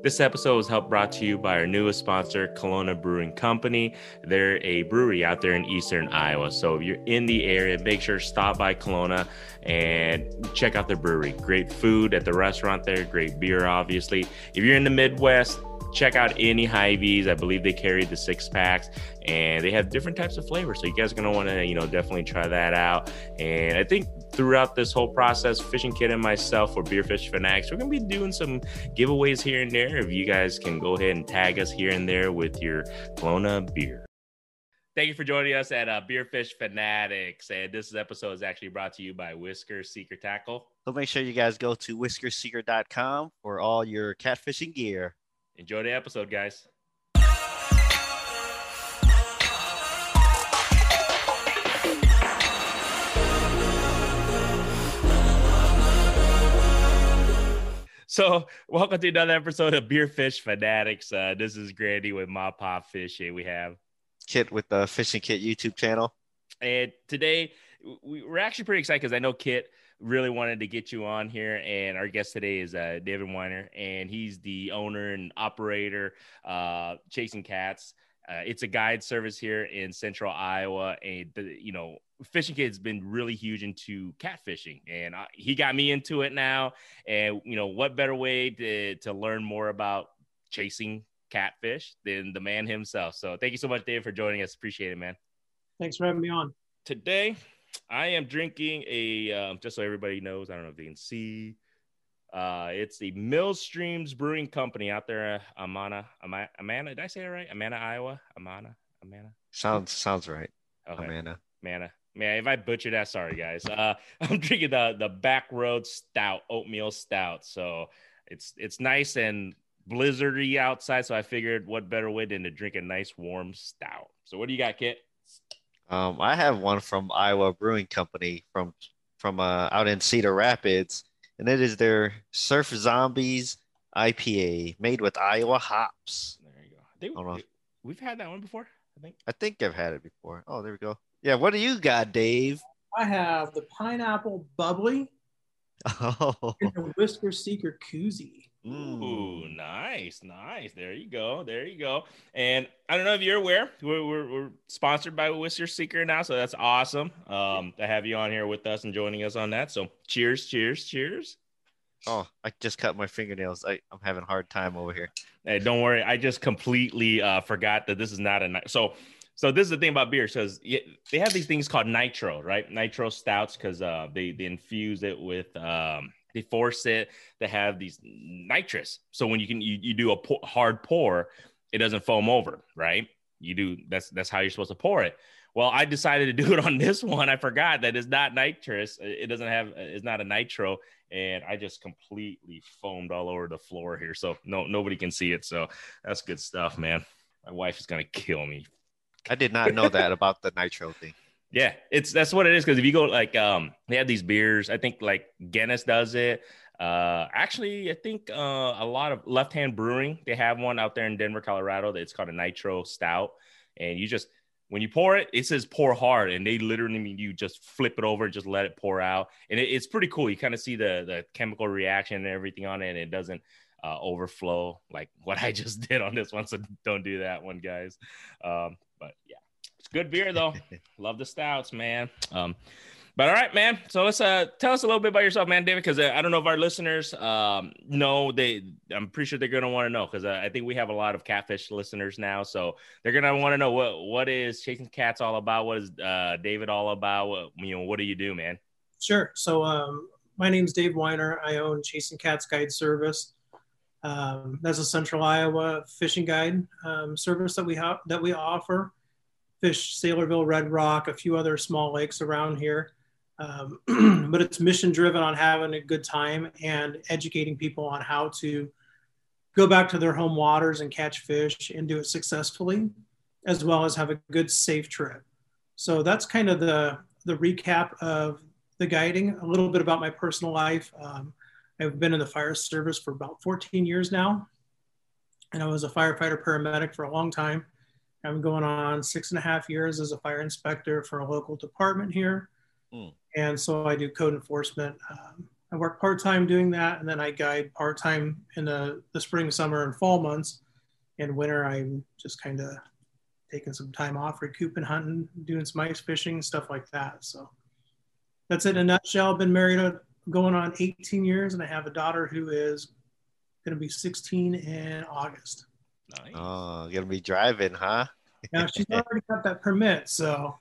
This episode was helped brought to you by our newest sponsor, Kalona Brewing Company. They're a brewery out there in eastern Iowa. So if you're in the area, make sure to stop by Kalona and check out their brewery. Great food at the restaurant there, great beer, obviously. If you're in the Midwest, check out any Hy-Vees. I believe they carry the six packs and they have different types of flavors. So you guys are gonna want to, you know, definitely try that out. And I think throughout this whole process, Fishing Kit and myself for Beer Fish Fanatics, we're gonna be doing some giveaways here and there. If you guys can go ahead and tag us here and there with your Kalona beer. Thank you for joining us at uh, Beer Fish Fanatics. And this episode is actually brought to you by Whisker Seeker Tackle. So make sure you guys go to whiskerseeker.com for all your catfishing gear. Enjoy the episode, guys. So, welcome to another episode of Beer Fish Fanatics. Uh, this is Grandy with MaPop Fish, Fishing. We have Kit with the Fishing Kit YouTube channel. And today, we, we're actually pretty excited because I know Kit really wanted to get you on here. And our guest today is uh, David Wyner, and he's the owner and operator, uh, Chasin' Cats. Uh, it's a guide service here in central Iowa. And, the, you know, Fishing Kit's been really huge into catfishing. And I, he got me into it now. And, you know, what better way to, to learn more about chasing catfish than the man himself? So thank you so much, Dave, for joining us. Appreciate it, man. Thanks for having me on. Today, I am drinking a um, just so everybody knows. I don't know if they can see. Uh, it's the Millstreams Brewing Company out there, uh, Amana, Amana, Amana. Did I say it right? Amana, Iowa. Amana, Amana. Sounds sounds right. Okay. Amanda. Amana. Man, if I butchered that, sorry guys. Uh, I'm drinking the the Back Road Stout, oatmeal stout. So it's it's nice and blizzardy outside. So I figured, what better way than to drink a nice warm stout? So what do you got, Kit? Um, I have one from Iowa Brewing Company from from uh, out in Cedar Rapids, and it is their Surf Zombies IPA made with Iowa hops. There you go. I think Hold on. we've had that one before. I think. I think I've had it before. Oh, there we go. Yeah, what do you got, Dave? I have the pineapple bubbly Oh, and the whisker seeker koozie. Mm. Ooh, nice, nice. There you go. There you go. And I don't know if you're aware, we're, we're, we're sponsored by Whisker Seeker now, so that's awesome um, to have you on here with us and joining us on that. So cheers, cheers, cheers. oh, I just cut my fingernails. I, I'm having a hard time over here. Hey, don't worry. I just completely uh, forgot that this is not a ni- so. So this is the thing about beer. Says they have these things called nitro, right? Nitro stouts because uh, they they infuse it with um, they force it to have these nitrous. So when you can you, you do a pour, hard pour, it doesn't foam over, right? You do that's that's how you're supposed to pour it. Well, I decided to do it on this one. I forgot that it's not nitrous. It doesn't have it's not a nitro, and I just completely foamed all over the floor here. So no nobody can see it. So that's good stuff, man. My wife is gonna kill me. I did not know that about the nitro thing. Yeah, it's that's what it is. Because if you go like um, they have these beers. I think like Guinness does it. Uh, actually, I think uh, a lot of Left Hand Brewing they have one out there in Denver, Colorado. That It's called a Nitro Stout, and you just when you pour it, it says pour hard, and they literally mean you just flip it over and just let it pour out, and it, it's pretty cool. You kind of see the the chemical reaction and everything on it, and it doesn't uh, overflow like what I just did on this one. So don't do that one, guys. Um, but yeah, it's good beer though. Love the stouts, man. Um, but all right, man. So let's uh tell us a little bit about yourself, man, David. Because uh, I don't know if our listeners um know they. I'm pretty sure they're gonna want to know because uh, I think we have a lot of catfish listeners now. So they're gonna want to know what what is chasing cats all about. What is uh David all about? What, you know, what do you do, man? Sure. So um, my name's Dave Wyner. I own Chasin' Cats Guide Service. Um, that's a Central Iowa fishing guide um, service that we have that we offer. Fish Saylorville, Red Rock, a few other small lakes around here. Um, but it's mission driven on having a good time and educating people on how to go back to their home waters and catch fish and do it successfully, as well as have a good, safe trip. So that's kind of the the recap of the guiding. A little bit about my personal life. Um, I've been in the fire service for about 14 years now, and I was a firefighter paramedic for a long time. I'm going on six and a half years as a fire inspector for a local department here. Hmm. And so I do code enforcement um, I work part time doing that, and then I guide part time in the, the spring, summer, and fall months. In winter, I'm just kind of taking some time off, recouping, hunting, doing some ice fishing, stuff like that. So that's it in a nutshell. Been married uh, going on 18 years, and I have a daughter who is going to be 16 in August. Nice. Oh, gonna be driving, huh? Yeah, she's already got that permit, so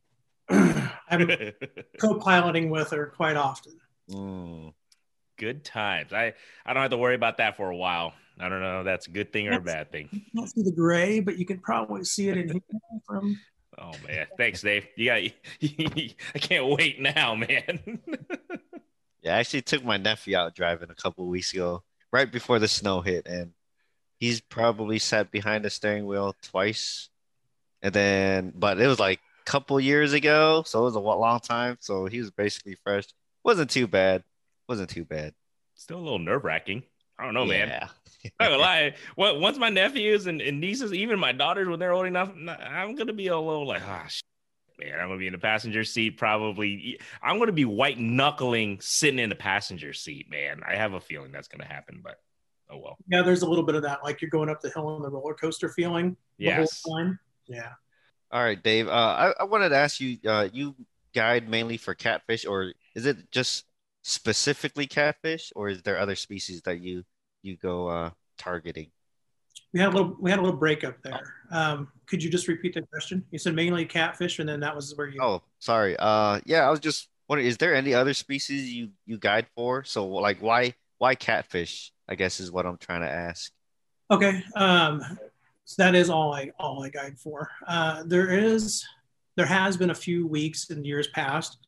I'm co-piloting with her quite often. Mm. Good times. I I don't have to worry about that for a while. I don't know. If that's a good thing or a bad thing. You can't see the gray, but you can probably see it in here from. Oh man, thanks, Dave. You got. I can't wait now, man. yeah, I actually took my nephew out driving a couple weeks ago, right before the snow hit, and he's probably sat behind the steering wheel twice, and then, but it was like a couple years ago, so it was a long time. So he was basically fresh. wasn't too bad. wasn't too bad. Still a little nerve wracking. I don't know, yeah. man. I'm gonna lie. Once my nephews and, and, nieces, even my daughters, when they're old enough, I'm gonna be a little like, ah, oh, man, I'm gonna be in the passenger seat. Probably, I'm gonna be white knuckling sitting in the passenger seat, man. I have a feeling that's gonna happen, but oh well. Yeah, there's a little bit of that, like you're going up the hill on the roller coaster feeling. Yes. Yeah. All right, Dave. Uh, I, I wanted to ask you. Uh, you guide mainly for catfish, or is it just specifically catfish, or is there other species that you you go uh, targeting? We had a little we had a little breakup there. Um, could you just repeat the question? You said mainly catfish, and then that was where you. Oh, sorry. Uh, yeah, I was just wondering, is there any other species you you guide for? So, like, why why catfish? I guess is what I'm trying to ask. Okay, um, so that is all I all I guide for. Uh, there is there has been a few weeks in years past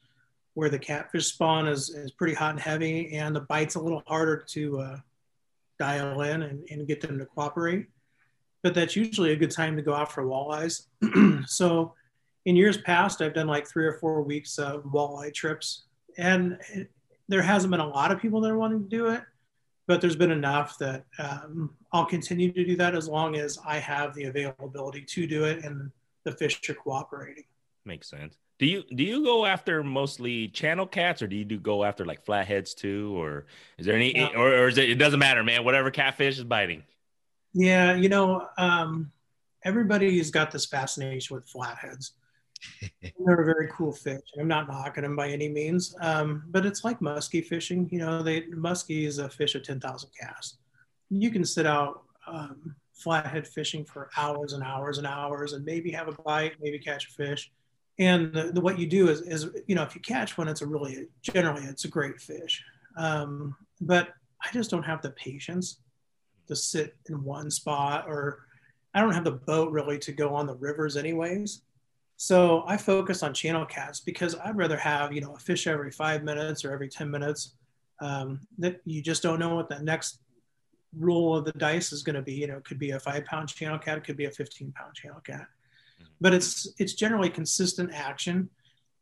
where the catfish spawn is, is pretty hot and heavy and the bite's a little harder to uh, dial in and, and get them to cooperate. But that's usually a good time to go out for walleyes. so in years past, I've done like three or four weeks of walleye trips. And it, there hasn't been a lot of people that are wanting to do it, but there's been enough that um, I'll continue to do that as long as I have the availability to do it and the fish are cooperating. Makes sense. Do you do you go after mostly channel cats, or do you do go after like flatheads too, or is there any, yeah. or, or is it? It doesn't matter, man. Whatever catfish is biting. Yeah, you know, um, everybody's got this fascination with flatheads. They're a very cool fish. I'm not knocking them by any means, um, but it's like muskie fishing. You know, they muskie is a fish of ten thousand casts. You can sit out um, flathead fishing for hours and hours and hours, and maybe have a bite, maybe catch a fish and the, the, what you do is, is you know if you catch one it's a really generally it's a great fish um, but i just don't have the patience to sit in one spot or i don't have the boat really to go on the rivers anyways so i focus on channel cats because i'd rather have you know a fish every five minutes or every 10 minutes um, that you just don't know what the next roll of the dice is going to be. You know it could be a five pound channel cat it could be a 15 pound channel cat. But it's it's generally consistent action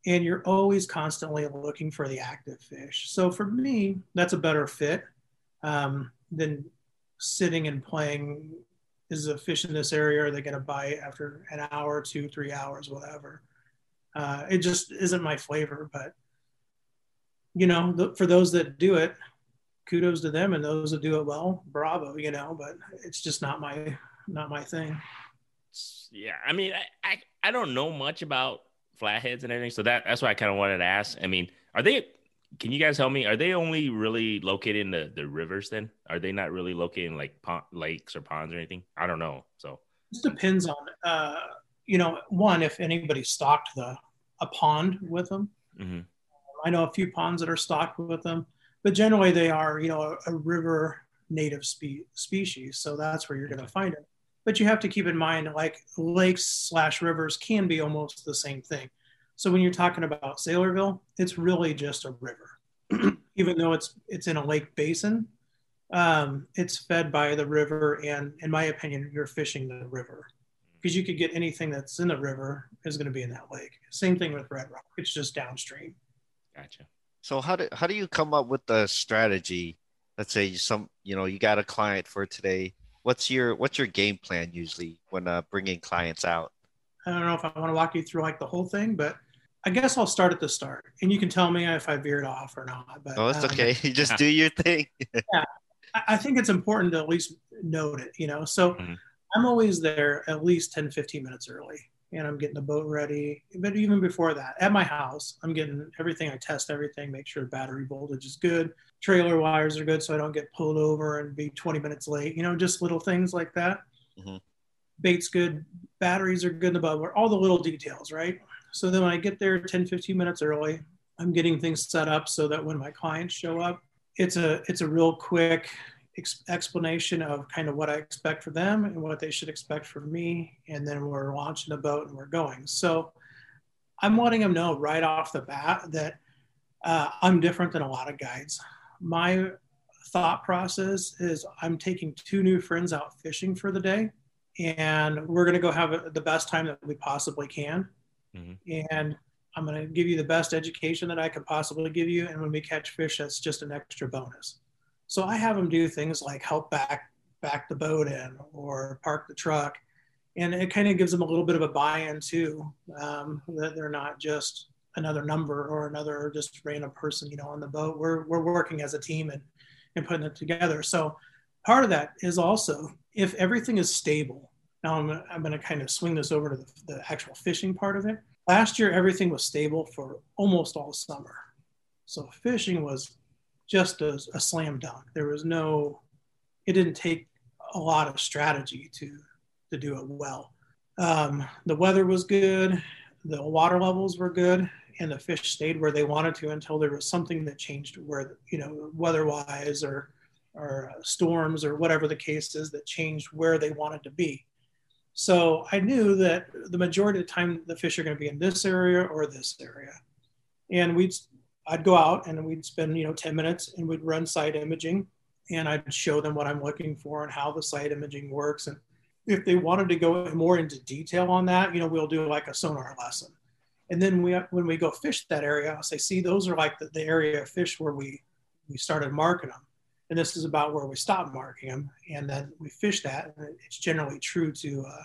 and you're always constantly looking for the active fish. So for me that's a better fit um, than sitting and playing is a fish in this area are they going to bite after an hour two three hours whatever uh, it just isn't my flavor but you know the, for those that do it kudos to them and those that do it well bravo you know but it's just not my not my thing yeah, I mean, I, I, I don't know much about flatheads and everything, so that that's why I kind of wanted to ask. I mean, are they? Can you guys help me? Are they only really located in the, the rivers? Then are they not really located in like pond, lakes or ponds or anything? I don't know. So this depends on, uh, you know, one if anybody stocked the a pond with them. Mm-hmm. I know a few ponds that are stocked with them, but generally they are, you know, a, a river native spe- species. So that's where you're going to find it but you have to keep in mind like lakes slash rivers can be almost the same thing. So when you're talking about Saylorville, it's really just a river, even though it's it's in a lake basin. Um, it's fed by the river, and in my opinion, you're fishing the river because you could get anything that's in the river is going to be in that lake. Same thing with Red Rock; it's just downstream. Gotcha. So how do how do you come up with the strategy? Let's say some you know you got a client for today what's your what's your game plan usually when uh, bringing clients out? I don't know if I want to walk you through like the whole thing, but I guess I'll start at the start, and you can tell me if I veered off or not. But Oh, it's um, okay. You just do your thing. I- I think it's important to at least note it, you know. So Mhm. I'm always there at least 10, 15 minutes early, and I'm getting the boat ready. But even before that, at my house, I'm getting everything. I test everything, make sure battery voltage is good, trailer wires are good, so I don't get pulled over and be 20 minutes late. You know, just little things like that. Mhm. Bait's good, batteries are good in the boat, all the little details, right? So then when I get there 10, 15 minutes early, I'm getting things set up so that when my clients show up, it's a it's a real quick ex- explanation of kind of what I expect for them and what they should expect from me, and then we're launching the boat and we're going. So I'm letting them know right off the bat that uh, I'm different than a lot of guides. My thought process is I'm taking two new friends out fishing for the day, and we're going to go have the best time that we possibly can. Mhm. And I'm going to give you the best education that I could possibly give you. And when we catch fish, that's just an extra bonus. So I have them do things like help back back the boat in or park the truck, and it kind of gives them a little bit of a buy-in too, um, that they're not just another number or another just random person, you know, on the boat. We're we're working as a team and and putting it together. So part of that is also if everything is stable. Now I'm, I'm going to kind of swing this over to the, the actual fishing part of it. Last year, everything was stable for almost all summer. So fishing was just a, a slam dunk. There was no, it didn't take a lot of strategy to, to do it well. Um, the weather was good, the water levels were good, and the fish stayed where they wanted to until there was something that changed where, you know, weather-wise or, or storms or whatever the case is that changed where they wanted to be. So I knew that the majority of the time the fish are going to be in this area or this area. And we'd I'd go out and we'd spend, you know, 10 minutes and we'd run site imaging and I'd show them what I'm looking for and how the site imaging works. And if they wanted to go more into detail on that, you know, we'll do like a sonar lesson. And then we, when we go fish that area, I'll say, see, those are like the, the area of fish where we, we started marking them. And this is about where we stop marking them. And then we fish that. And it's generally true to, uh,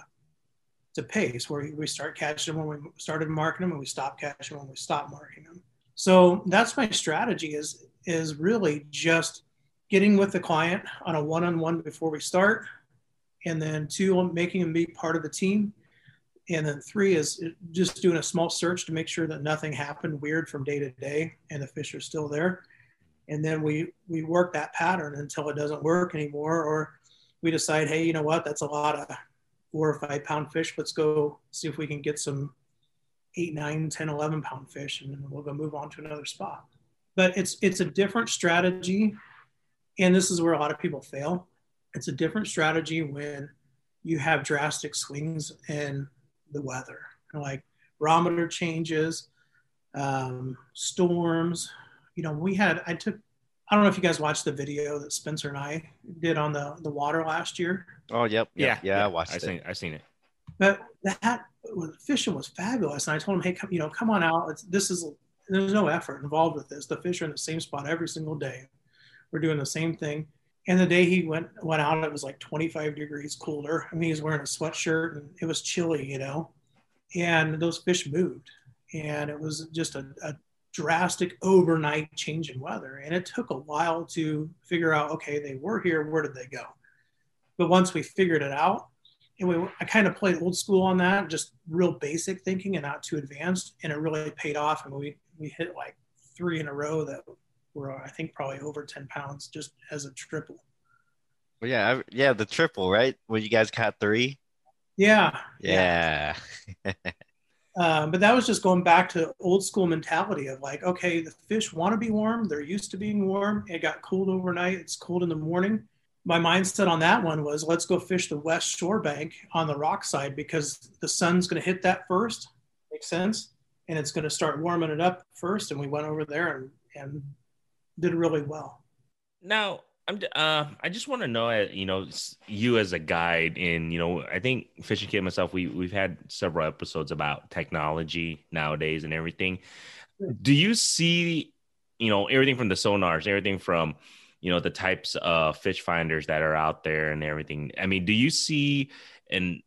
to pace where we start catching them when we started marking them and we stop catching them when we stop marking them. So that's my strategy is, is really just getting with the client on a one-on-one before we start. And then two, making them be part of the team and then three is just doing a small search to make sure that nothing happened weird from day to day and the fish are still there and then we we work that pattern until it doesn't work anymore or we decide hey you know what? That's a lot of four or five pound fish. Let's go see if we can get some eight nine ten eleven pound fish and we'll go move on to another spot. But it's it's a different strategy and this is where a lot of people fail. It's a different strategy when you have drastic swings in the weather, like barometer changes, um, storms. You know, we had, I took, I don't know if you guys watched the video that Spencer and I did on the, the water last year, Oh, yep. Yeah, yep, yeah, I watched I it. seen I seen it. but that fishing was fabulous. And I told him, hey, come, you know, come on out. It's, this is, there's no effort involved with this. The fish are in the same spot every single day. We're doing the same thing. And the day he went went out, it was like 25 degrees cooler. I mean, he was wearing a sweatshirt and it was chilly, you know. And those fish moved, and it was just a, a drastic overnight change in weather. And it took a while to figure out, okay, they were here. Where did they go? But once we figured it out, and we, I kind of played old school on that, just real basic thinking and not too advanced, and it really paid off. And we we hit like three in a row that were I think probably over 10 pounds just as a triple. Well, yeah, I, yeah, the triple, right? When you guys caught three. Yeah. Yeah. Um, but that was just going back to old school mentality of like, okay, the fish want to be warm. They're used to being warm. It got cold overnight. It's cold in the morning. My mindset on that one was let's go fish the west shore bank on the rock side because the sun's going to hit that first. Makes sense. And it's going to start warming it up first. And we went over there and, and did really well. Now, I'm uh, I just want to know, uh, you know, you as a guide, and you know, I think Fishing Kit and myself, we we've had several episodes about technology nowadays and everything. Do you see, you know, everything from the sonars, everything from, you know, the types of fish finders that are out there and everything? I mean, do you see and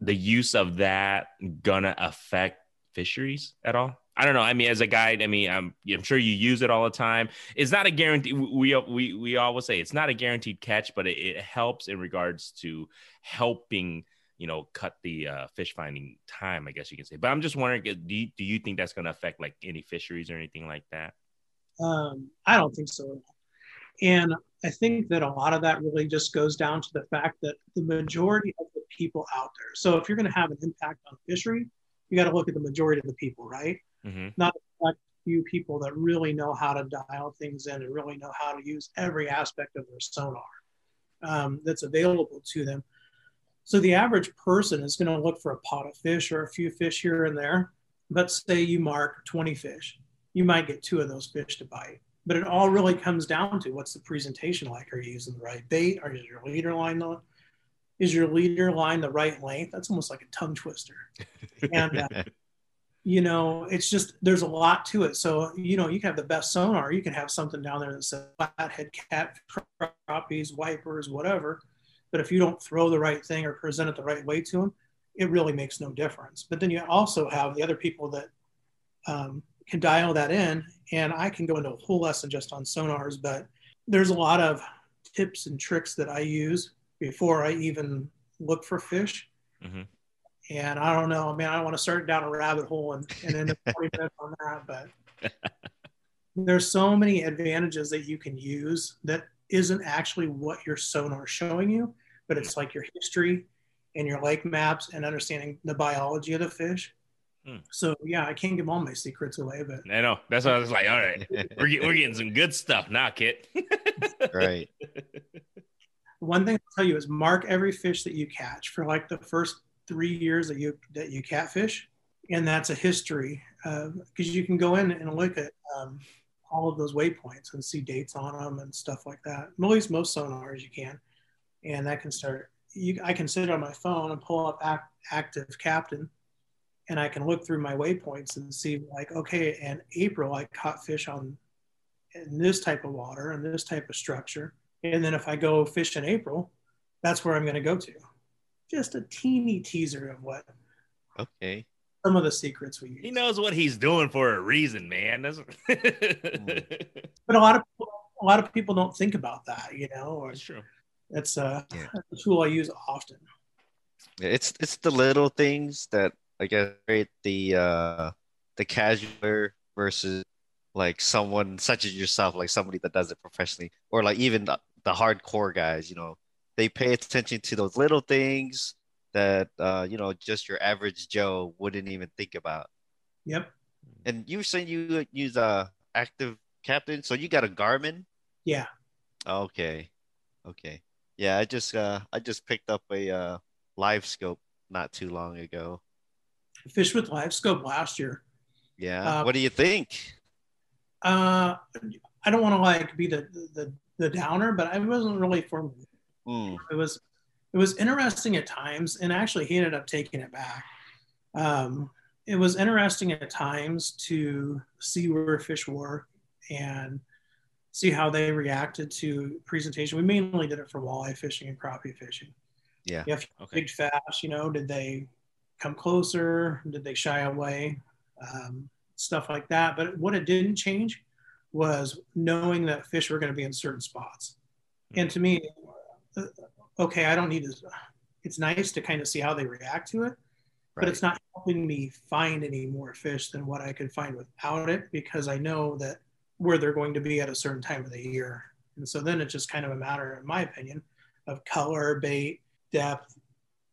the use of that gonna affect fisheries at all? I don't know. I mean, as a guide, I mean, I'm, I'm sure you use it all the time. It's not a guarantee. We we we always say it's not a guaranteed catch, but it, it helps in regards to helping you know cut the uh, fish finding time. I guess you can say. But I'm just wondering, do you, do you think that's going to affect like any fisheries or anything like that? Um, I don't think so. And I think that a lot of that really just goes down to the fact that the majority of the people out there. So if you're going to have an impact on fishery, you got to look at the majority of the people, right? Mm-hmm. Not a few people that really know how to dial things in and really know how to use every aspect of their sonar um, that's available to them. So the average person is going to look for a pot of fish or a few fish here and there. But say you mark 20 fish, you might get two of those fish to bite. But it all really comes down to what's the presentation like? Are you using the right bait? Are your leader line the is your leader line the right length? That's almost like a tongue twister. And uh, you know, it's just there's a lot to it. So you know, you can have the best sonar, you can have something down there that says flathead cat crappies, wipers, whatever. But if you don't throw the right thing or present it the right way to them, it really makes no difference. But then you also have the other people that um, can dial that in, and I can go into a whole lesson just on sonars. But there's a lot of tips and tricks that I use before I even look for fish. Mm-hmm. And I don't know, I mean, I don't want to start down a rabbit hole and, and end up 20 minutes on that, but there's so many advantages that you can use that isn't actually what your sonar is showing you, but it's like your history and your lake maps and understanding the biology of the fish. Hmm. So yeah, I can't give all my secrets away, but I know that's what I was like. All right, we're getting, we're getting some good stuff now, Kit. right. One thing I'll tell you is mark every fish that you catch for like the first three years that you that you catfish, and that's a history because uh, you can go in and look at um, all of those waypoints and see dates on them and stuff like that. At least most sonars you can, and that can start. You, I can sit on my phone and pull up act, ActiveCaptain and I can look through my waypoints and see like, okay, in April I caught fish on in this type of water and this type of structure. And then if I go fish in April, that's where I'm going to go to. Just a teeny teaser of what. Okay. Some of the secrets we use. He knows what he's doing for a reason, man. but a lot of people, a lot of people don't think about that, you know. Or, That's true. That's uh, yeah. a tool I use often. It's it's the little things that I guess right the uh the casualer versus like someone such as yourself, like somebody that does it professionally, or like even the, the hardcore guys, you know, they pay attention to those little things that uh, you know, just your average Joe wouldn't even think about. Yep. And you said you use a active captain, so you got a Garmin? Yeah. Okay. Okay. Yeah, I just uh I just picked up a uh LiveScope not too long ago. Fish with LiveScope last year. Yeah. Uh, what do you think? Uh, I don't want to like be the, the the downer, but I wasn't really for. Mm. It was it was interesting at times, and actually he ended up taking it back. Um, it was interesting at times to see where fish were and see how they reacted to presentation. We mainly did it for walleye fishing and crappie fishing. Yeah. If okay. big fast, you know, did they come closer? Did they shy away? Um, stuff like that. But what it didn't change was knowing that fish were going to be in certain spots. And to me, okay, I don't need to. It's nice to kind of see how they react to it, right. but it's not helping me find any more fish than what I could find without it because I know that where they're going to be at a certain time of the year. And so then it's just kind of a matter, in my opinion, of color, bait, depth,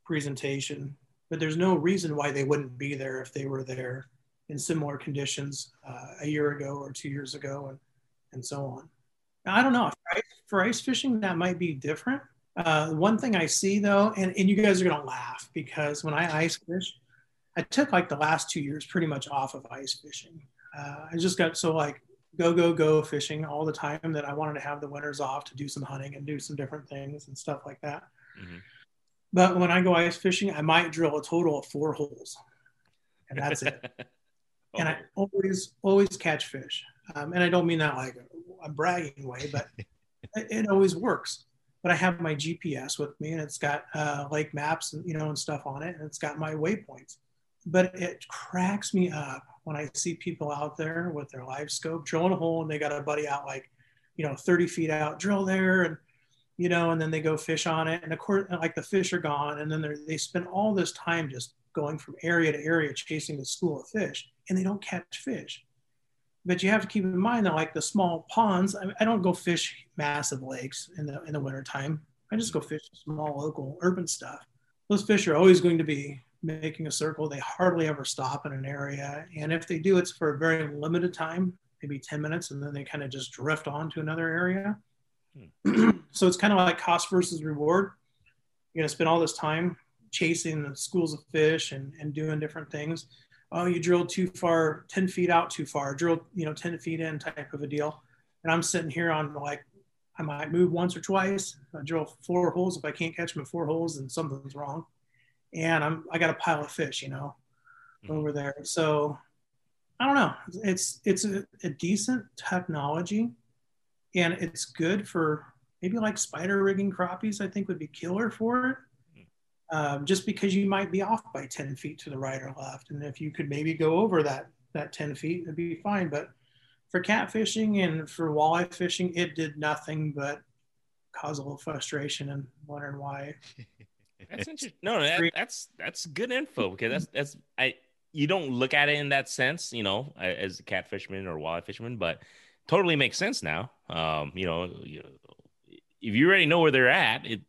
presentation, but there's no reason why they wouldn't be there if they were there in similar conditions uh, a year ago or two years ago and, and so on. Now, I don't know. For ice, for ice fishing, that might be different. Uh, one thing I see though, and, and you guys are going to laugh because when I ice fish, I took like the last two years pretty much off of ice fishing. Uh, I just got so like go, go, go fishing all the time that I wanted to have the winters off to do some hunting and do some different things and stuff like that. Mm-hmm. But when I go ice fishing, I might drill a total of four holes, and that's it. oh. And I always always catch fish, um, and I don't mean that like a bragging way, but it, always works. But I have my GPS with me, and it's got uh, lake maps and you know and stuff on it, and it's got my waypoints. But it cracks me up when I see people out there with their LiveScope drilling a hole and they got a buddy out like, you know, 30 feet out, drill there and you know, and then they go fish on it. And of course, like the fish are gone. And then they spend all this time just going from area to area chasing the school of fish and they don't catch fish. But you have to keep in mind that like the small ponds, I, I don't go fish massive lakes in the, in the wintertime. I just go fish small local urban stuff. Those fish are always going to be making a circle. They hardly ever stop in an area. And if they do, it's for a very limited time, maybe 10 minutes, and then they kind of just drift on to another area. Hmm. so it's kind of like cost versus reward. You're going to spend all this time chasing the schools of fish and, and doing different things. Oh, you drilled too far, 10 feet out too far, drilled, you know, 10 feet in type of a deal. And I'm sitting here on like, I might move once or twice. I drill four holes. If I can't catch them four holes, then something's wrong. And I'm, I got a pile of fish, you know, mm-hmm. over there. So I don't know. It's, it's a, a decent technology and it's good for maybe like spider rigging crappies, I think would be killer for it. Um, just because you might be off by 10 feet to the right or left. And if you could maybe go over that, that 10 feet, it'd be fine. But for catfishing and for walleye fishing, it did nothing but cause a little frustration and wondering why. that's interesting. No, that, that's that's good info because that's that's I you don't look at it in that sense, you know, as a catfishman or walleye fisherman, but totally makes sense now. Um, you know, if you already know where they're at, it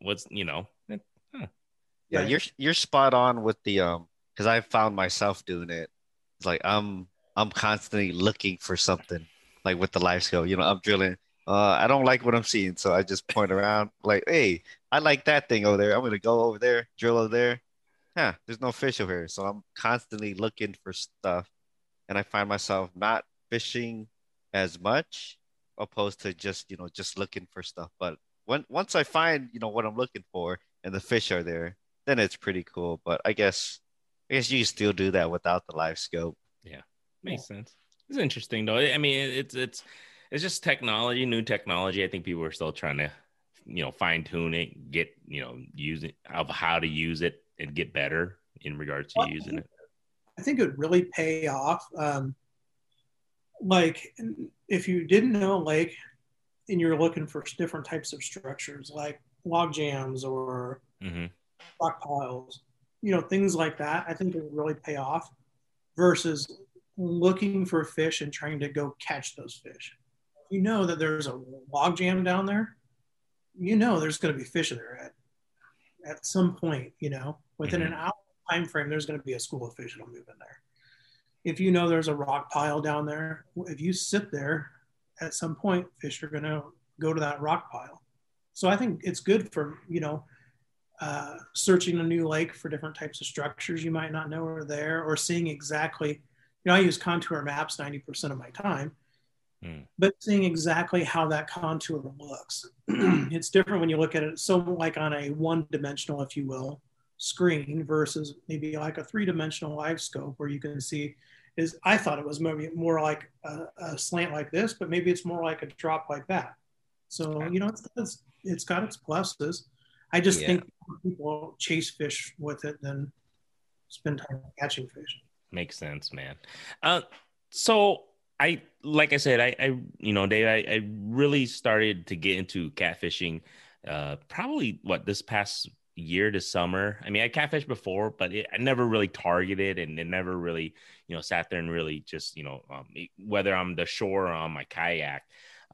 what's you know. Yeah, you're you're spot on with the um, because I found myself doing it. It's like I'm I'm constantly looking for something, like with the LiveScope. You know, I'm drilling. Uh, I don't like what I'm seeing, so I just point around like, hey, I like that thing over there. I'm gonna go over there, drill over there. Yeah, there's no fish over here, so I'm constantly looking for stuff, and I find myself not fishing as much opposed to just you know just looking for stuff but when once i find you know what i'm looking for and the fish are there then it's pretty cool but i guess i guess you can still do that without the LiveScope. Yeah makes yeah. sense. It's interesting though. I mean it's it's it's just technology new technology. I think people are still trying to you know fine tune it get you know use it of how to use it and get better in regards to well, using it. I think it would really pay off um, like if you didn't know a lake and you're looking for different types of structures like log jams or mm-hmm. Rock piles, you know, things like that, I think it would really pay off versus looking for fish and trying to go catch those fish. You know that there's a log jam down there, you know there's going to be fish in there at at some point, you know, within mm-hmm. an hour time frame, there's going to be a school of fish that'll move in there if you know there's a rock pile down there, if you sit there, at some point fish are going to go to that rock pile. So I think it's good for you know uh, searching a new lake for different types of structures you might not know are there, or seeing exactly. You know, I use contour maps 90% of my time, mm. but seeing exactly how that contour looks. it's different when you look at it so like on a one-dimensional, if you will, screen versus maybe like a three-dimensional LiveScope where you can see is I thought it was maybe more like a, a, slant like this, but maybe it's more like a drop like that. So you know, it's it's, it's got its pluses. I just yeah. think people chase fish with it than spend time catching fish. Makes sense, man. Uh, so I, like I said, I, I you know, Dave, I, I really started to get into catfishing. Uh, probably what this past year to summer. I mean, I catfished before, but it, I never really targeted and it never really, you know, sat there and really just, you know, um, whether I'm the shore or on my kayak.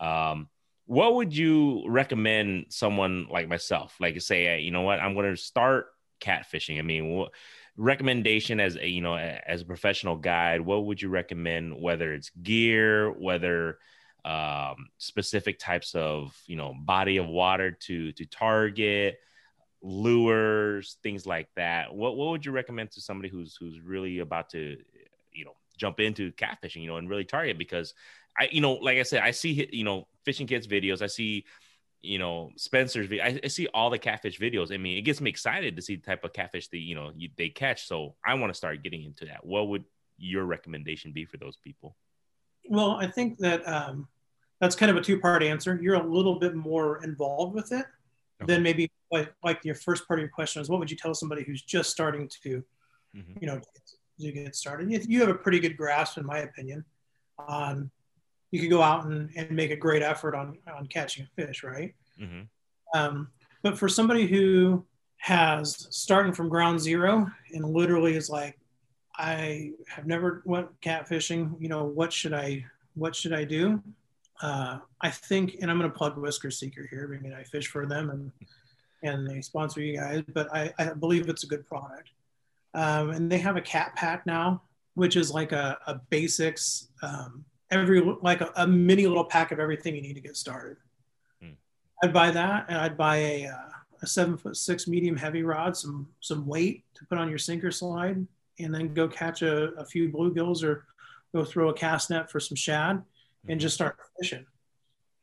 Um, what would you recommend someone like myself, like say, you know what, I'm going to start catfishing. I mean, what recommendation as a, you know, as a professional guide, what would you recommend, whether it's gear, whether, um, specific types of, you know, body of water to, to target, lures, things like that. What what would you recommend to somebody who's who's really about to, you know, jump into catfishing, you know, and really target? Because I, you know, like I said, I see you know Fishing Kit's videos. I see you know Spencer's. I, I see all the catfish videos. I mean, it gets me excited to see the type of catfish that you know you, they catch. So I want to start getting into that. What would your recommendation be for those people? Well, I think that um, that's kind of a two part answer. You're a little bit more involved with it okay. than maybe like, like your first part of your question is what would you tell somebody who's just starting to mm-hmm. you know you get started. You have a pretty good grasp, in my opinion, on you could go out and, and make a great effort on on catching a fish, right? hmm Um, but for somebody who has starting from ground zero and literally is like, I have never went catfishing. You know, what should I what should I do? Uh, I think, and I'm going to plug Whisker Seeker here. I mean, I fish for them and and they sponsor you guys, but I, I believe it's a good product. Um, and they have a cat pack now, which is like a, a basics, um, every like a, a mini little pack of everything you need to get started. I'd buy that, and I'd buy a, uh, a seven foot six medium heavy rod, some some weight to put on your sinker slide, and then go catch a, a few bluegills or go throw a cast net for some shad, and just start fishing.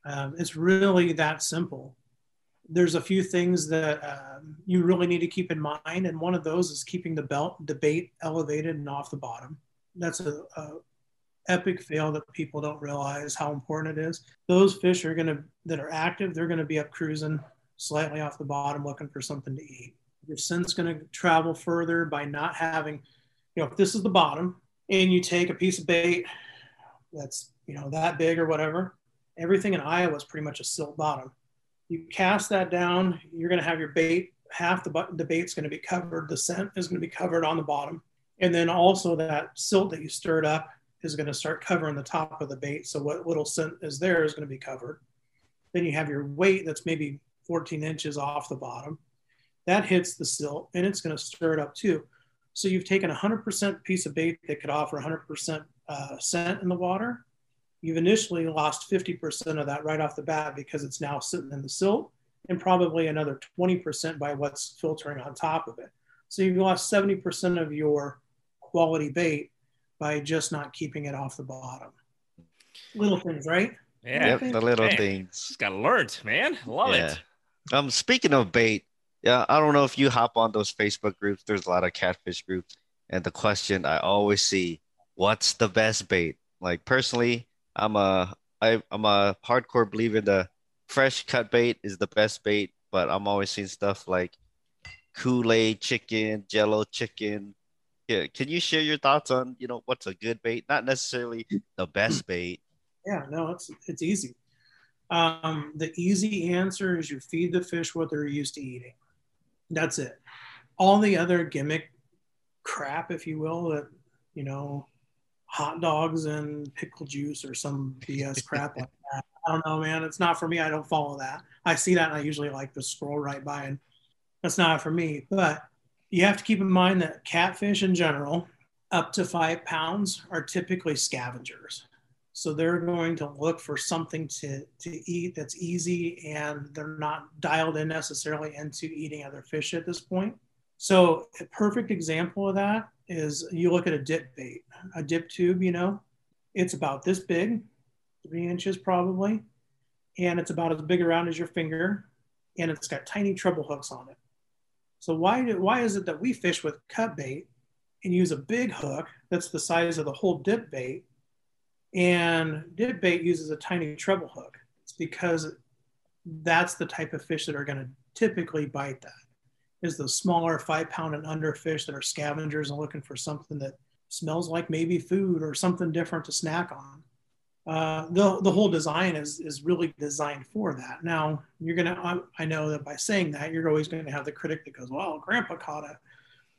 Um, it's really that simple. There's a few things that um, you really need to keep in mind, and one of those is keeping the belt, the bait elevated and off the bottom. That's a, a epic fail that people don't realize how important it is. Those fish are going to that are active, they're going to be up cruising slightly off the bottom looking for something to eat. Your scent's going to travel further by not having, you know, if this is the bottom and you take a piece of bait that's, you know, that big or whatever, everything in Iowa is pretty much a silt bottom. You cast that down, you're going to have your bait, half the, the bait's going to be covered, the scent is going to be covered on the bottom. And then also that silt that you stirred up is going to start covering the top of the bait. So what little scent is there is going to be covered. Then you have your weight that's maybe 14 inches off the bottom. That hits the silt and it's going to stir it up too. So you've taken a 100% piece of bait that could offer 100% uh, scent in the water. You've initially lost 50% of that right off the bat because it's now sitting in the silt and probably another 20% by what's filtering on top of it. So you've lost 70% of your quality bait by just not keeping it off the bottom. Little things, right? Yeah. Yep, the little Man. things. Just got learned, man. Love Yeah. it. Um, speaking of bait, yeah, I don't know if you hop on those Facebook groups. There's a lot of catfish groups, and the question I always see, what's the best bait? Like personally, I'm a I, I'm a hardcore believer the fresh cut bait is the best bait, but I'm always seeing stuff like Kool-Aid chicken, Jello chicken. Yeah, can you share your thoughts on, you know, what's a good bait? Not necessarily the best bait. Yeah, no, it's it's easy. Um, the easy answer is you feed the fish what they're used to eating. That's it. All the other gimmick crap, if you will, that you know, hot dogs and pickle juice or some BS crap like that. I don't know, man. It's not for me. I don't follow that. I see that and I usually like to scroll right by and that's not for me. But you have to keep in mind that catfish in general, up to five pounds, are typically scavengers. So they're going to look for something to, to eat that's easy and they're not dialed in necessarily into eating other fish at this point. So a perfect example of that is you look at a dip bait, a dip tube, you know, it's about this big, three inches probably, and it's about as big around as your finger, and it's got tiny treble hooks on it. So why do, why is it that we fish with cut bait and use a big hook that's the size of the whole dip bait and dip bait uses a tiny treble hook. It's because that's the type of fish that are going to typically bite that. Is the smaller five pound and under fish that are scavengers and looking for something that smells like maybe food or something different to snack on. Uh, the, the whole design is, is really designed for that. Now, you're going to, I, know that by saying that, you're always going to have the critic that goes, well, grandpa caught a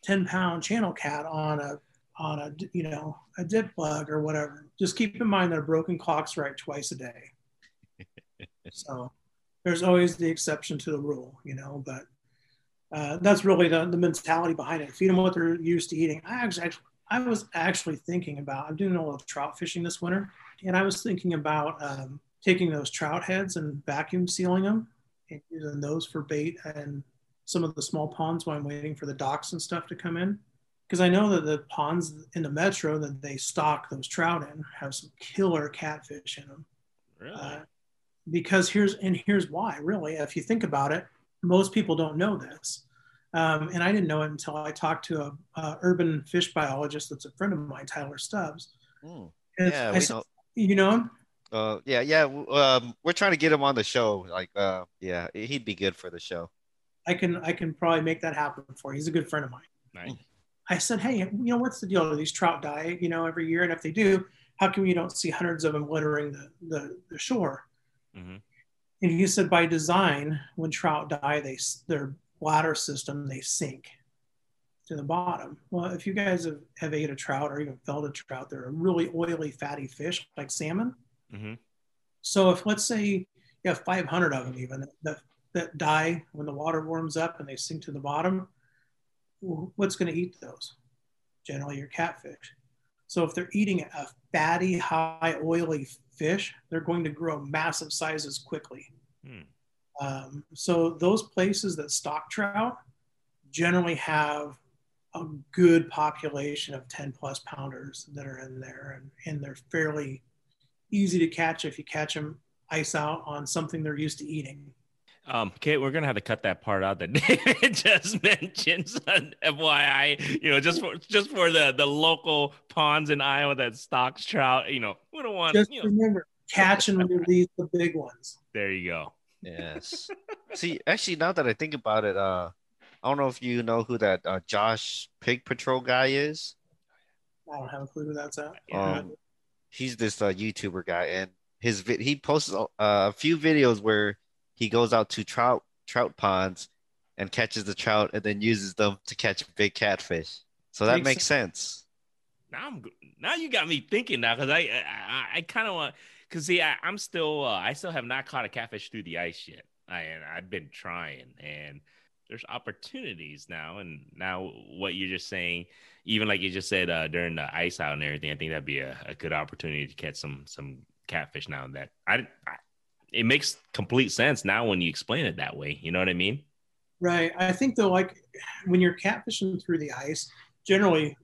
10 pound channel cat on a on a you know a dip plug or whatever. Just keep in mind that a broken clock's right twice a day. so there's always the exception to the rule, you know. But uh, that's really the, the mentality behind it. Feed them what they're used to eating. I actually, I was actually thinking about. I'm doing a little trout fishing this winter, and I was thinking about um, taking those trout heads and vacuum sealing them and using those for bait and some of the small ponds while I'm waiting for the docks and stuff to come in because I know that the ponds in the metro that they stock those trout in have some killer catfish in them. Really? Uh, because here's and here's why. Really, if you think about it, most people don't know this, um, and I didn't know it until I talked to a, a urban fish biologist that's a friend of mine, Tyler Stubbs. And Yeah, we know. You know? Uh, yeah, yeah. Um, we're trying to get him on the show. Like, uh, yeah, he'd be good for the show. I can I can probably make that happen for you. He's a good friend of mine. nice. I said, hey, you know, what's the deal? Do these trout die, you know, every year? And if they do, how come you don't see hundreds of them littering the, the, the shore? Mm-hmm. And he said, by design, when trout die, they their bladder system they sink to the bottom. Well, if you guys have, have ate a trout or even felt a trout, they're a really oily, fatty fish like salmon. Mm-hmm. So if let's say you have 500 of them even that, that die when the water warms up and they sink to the bottom, what's going to eat those? Generally your catfish. So if they're eating a fatty, high oily fish, they're going to grow massive sizes quickly. Hmm. Um, so those places that stock trout generally have a good population of 10 plus pounders that are in there and, and they're fairly easy to catch if you catch them ice out on something they're used to eating. Um, Kate, we're gonna have to cut that part out that David just mentioned. FYI, you know, just for just for the the local ponds in Iowa that stocks trout. You know, we don't want. Just you know, remember, catch and release the big ones. there you go. Yes. See, actually, now that I think about it, uh, I don't know if you know who that uh, Josh Pig Patrol guy is. I don't have a clue who that's at. Um, he's this uh, YouTuber guy, and his vi- he posts uh, a few videos where he goes out to trout trout ponds and catches the trout, and then uses them to catch big catfish. So that Makes makes sense. Now I'm now you got me thinking now because I I, I kind of want because see I, I'm still uh, I still have not caught a catfish through the ice yet. I and I've been trying and there's opportunities now and now what you're just saying even like you just said uh, during the ice out and everything I think that'd be a, a good opportunity to catch some some catfish now that I, I it makes complete sense now when you explain it that way. You know what I mean? Right. I think though, like when you're catfishing through the ice, generally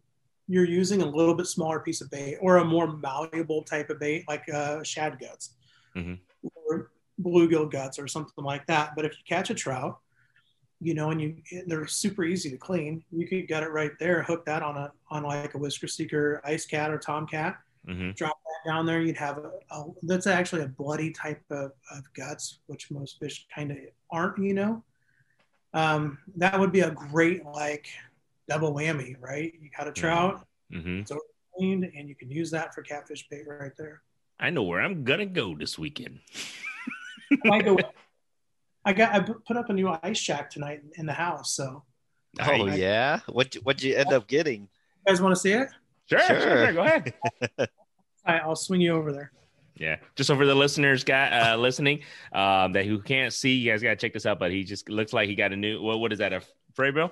you're using a little bit smaller piece of bait or a more malleable type of bait, like uh, shad guts Mhm. or bluegill guts or something like that. But if you catch a trout, you know, and you they're super easy to clean, you could gut it right there, hook that on a on like a whisker seeker ice cat or tomcat, Mm-hmm. drop that down there. You'd have a, a that's actually a bloody type of, of guts, which most fish kind of aren't, you know. Um, that would be a great like double whammy, right? You got a trout, Mm-hmm. it's cleaned, and you can use that for catfish bait right there. I know where I'm gonna go this weekend. I go. I got I put up a new ice shack tonight in the house. So Oh Nice. yeah, what what'd you end up getting? you guys want to see it? Sure, sure, Sure. sure, Go ahead. All right, I'll swing you over there. Yeah, just over the listeners, guy uh, listening, um, that who can't see, you guys gotta check this out. But he just looks like he got a new. What what is that? A Frabill?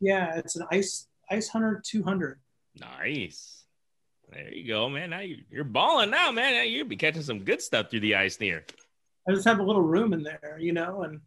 Yeah, it's an ice ice hunter 200. Nice. There you go, man. Now you, you're balling now, man. Now You'll be catching some good stuff through the ice here. I just have a little room in there, you know, and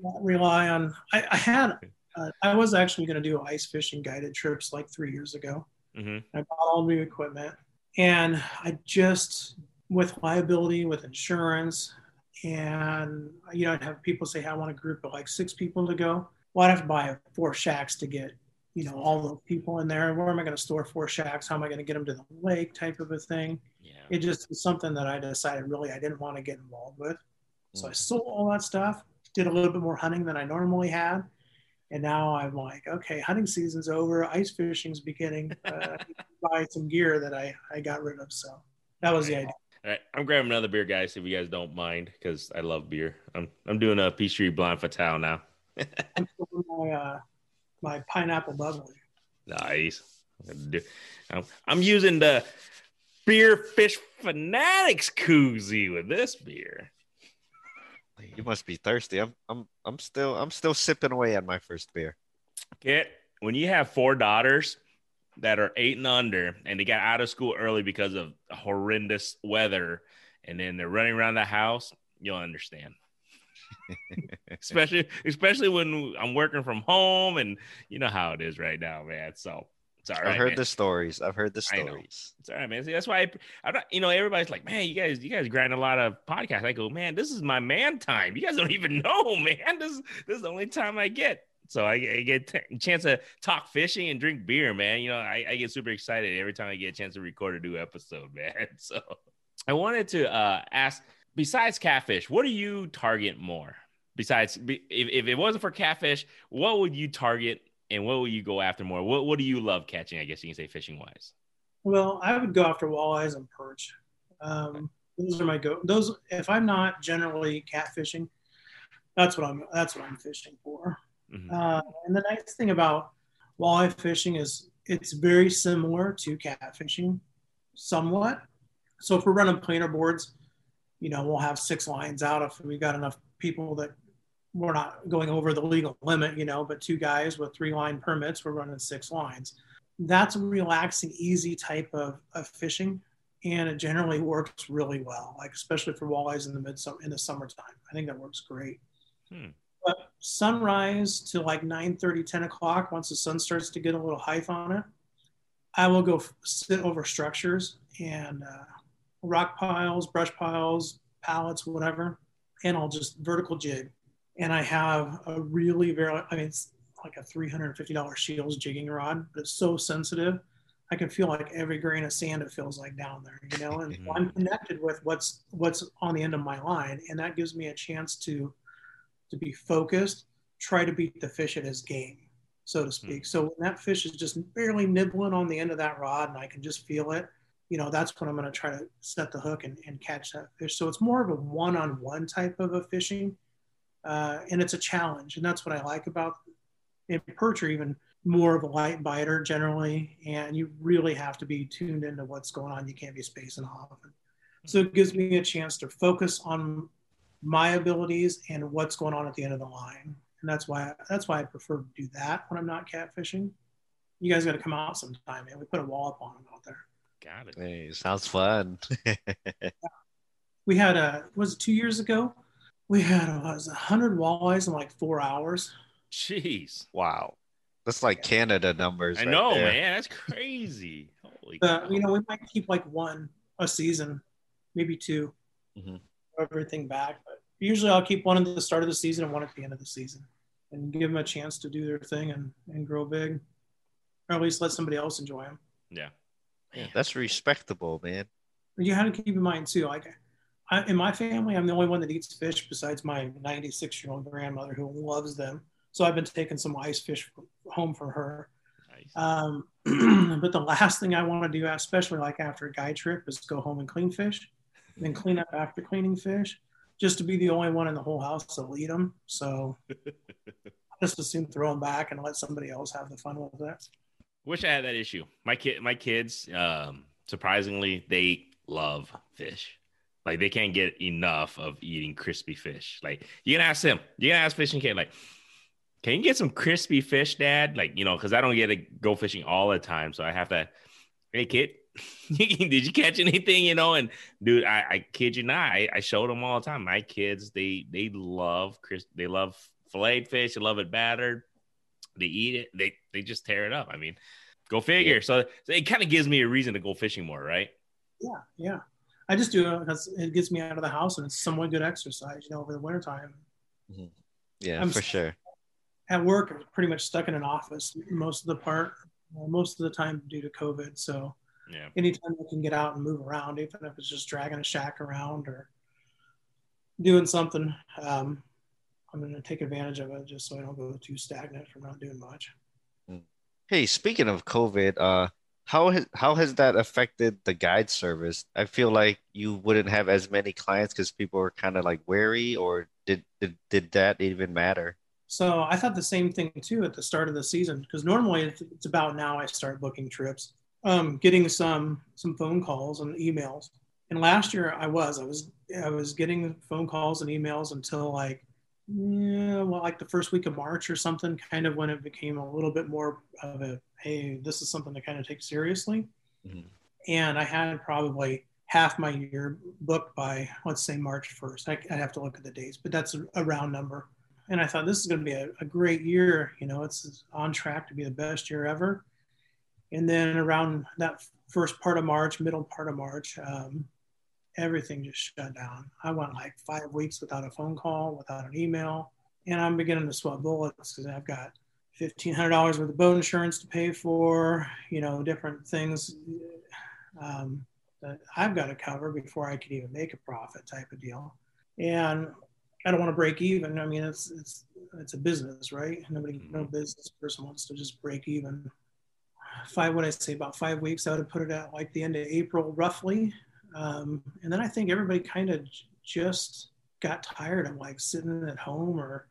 not rely on. I, I had, uh, I was actually going to do ice fishing guided trips like three years ago. hmm I bought all new equipment, and I just with liability, with insurance, and you know, I'd have people say, "I want a group of like six people to go." Well, I'd have to buy four shacks to get, you know, all the people in there. Where am I going to store four shacks? How am I going to get them to the lake? Type of a thing Yeah. it just was something that I decided really I didn't want to get involved with. So I sold all that stuff, did a little bit more hunting than I normally had. And now I'm like, okay, hunting season's over, ice fishing's beginning. Uh, I need to buy some gear that I, I got rid of. So that was the idea. All right, I'm grabbing another beer, guys, if you guys don't mind, because I love beer. I'm I'm doing a Peachtree Blind Fatale now. I'm my, uh, my pineapple bubbly. Nice. I'm, I'm using the Beer Fish Fanatics koozie with this beer. You must be thirsty. I'm I'm I'm still I'm still sipping away on my first beer. Get when you have four daughters that are eight and under, and they got out of school early because of horrendous weather, and then they're running around the house, you'll understand. especially, especially when I'm working from home, and you know how it is right now, man. So it's all right. I've heard man. the stories. I've heard the stories. It's all right, man. See, that's why I, I'm not, you know, everybody's like, man, you guys, you guys grind a lot of podcasts. I go, man, this is my man time. You guys don't even know, man. This, this is the only time I get. So I, I get a chance to talk fishing and drink beer, man. You know, I, I get super excited every time I get a chance to record a new episode, man. So I wanted to uh, ask, besides catfish, what do you target more? Besides, if, if it wasn't for catfish, what would you target and what would you go after more? What What do you love catching? I guess you can say fishing wise. Well, I would go after walleyes and perch. Um, those are my go. Those if I'm not generally catfishing, that's what I'm. That's what I'm fishing for. Mm-hmm. Uh, and the nice thing about walleye fishing is it's very similar to catfishing, somewhat. So if we're running planer boards, you know, we'll have six lines out if we've got enough people that we're not going over the legal limit, you know, but two guys with three line permits, we're running six lines. That's a relaxing, easy type of, of fishing. And it generally works really well, like especially for walleyes in the mid in the summertime. I think that works great. Hmm. But sunrise to like 9 30, 10 o'clock, once the sun starts to get a little height on it, I will go sit over structures and uh, rock piles, brush piles, pallets, whatever, and I'll just vertical jig. And I have a really very, I mean, it's like a $350 Scheels jigging rod, but it's so sensitive. I can feel like every grain of sand it feels like down there, you know, and mm-hmm. I'm connected with what's what's on the end of my line, and that gives me a chance to to be focused, try to beat the fish at his game, so to speak. Mm-hmm. So when that fish is just barely nibbling on the end of that rod, and I can just feel it, you know, that's when I'm going to try to set the hook and, and catch that fish. So it's more of a one-on-one type of a fishing, uh, and it's a challenge, and that's what I like about in perch or even more of a light biter generally, and you really have to be tuned into what's going on. You can't be spacing off. So it gives me a chance to focus on my abilities and what's going on at the end of the line, and that's why that's why I prefer to do that when I'm not catfishing. You guys got to come out sometime, man. We put a wallop on them out there. Got it. Hey, sounds fun. we had a was it two years ago? We had a, was a hundred walleyes in like four hours. Jeez! Wow, that's like Canada numbers. I right know, there. man. That's crazy. Holy. Uh, you know, we might keep like one a season, maybe 2 mm-hmm. everything back. But usually, I'll keep one at the start of the season and one at the end of the season, and give them a chance to do their thing and and grow big, or at least let somebody else enjoy them. Yeah. Yeah, that's respectable, man. You have to keep in mind too, like I, in my family, I'm the only one that eats fish besides my 96 year old grandmother who loves them. So I've been taking some ice fish home for her. Nice. Um, but the last thing I want to do, especially like after a guide trip, is go home and clean fish, and then clean up after cleaning fish, just to be the only one in the whole house to lead them. So I just assume throw them back and let somebody else have the fun with it. Wish I had that issue. My kid, my kids, um, surprisingly, they love fish. Like they can't get enough of eating crispy fish. Like you can ask them, you can ask fishing kid, like, can you get some crispy fish, Dad? Like you know, because I don't get to go fishing all the time, so I have to. Hey kid, did you catch anything? You know, and dude, I, I kid you not, I, I show them all the time. My kids, they they love Chris, they love filleted fish, they love it battered they eat it, they they just tear it up. I mean, go figure. Yeah. So, so, it kind of gives me a reason to go fishing more, right? Yeah, yeah. I just do it because it gets me out of the house and it's somewhat good exercise, you know, over the wintertime. Mm-hmm. Yeah, I'm for sure. At work, I'm pretty much stuck in an office most of the part, most of the time due to COVID. So, yeah. anytime I can get out and move around, even if it's just dragging a shack around or doing something, um, I'm going to take advantage of it just so I don't go too stagnant from not doing much. Hmm. Hey, speaking of COVID, uh, how has how has that affected the guide service? I feel like you wouldn't have as many clients because people were kind of like wary, or did, did did that even matter? So I thought the same thing too at the start of the season because normally it's, it's, about now I start booking trips, um, getting some some phone calls and emails. And last year I was I was I was getting phone calls and emails until like yeah, well, like the first week of March or something, kind of when it became a little bit more of a, hey, this is something to kind of take seriously. Mm-hmm. And I had probably half my year booked by, let's say, March 1st. I, would have to look at the dates, but that's a, a round number. And I thought this is going to be a, a, great year. You know, it's on track to be the best year ever. And then around that first part of March, middle part of March, um, everything just shut down. I went like five weeks without a phone call, without an email, and I'm beginning to sweat bullets because I've got fifteen hundred dollars worth of boat insurance to pay for, you know, different things um, that I've got to cover before I could even make a profit, type of deal. And I don't want to break even. I mean, it's it's it's a business, right? Nobody, no business person wants to just break even. Five, what I say, about five weeks. I would have put it at like the end of April, roughly. Um, and then I think everybody kind of just got tired of like sitting at home or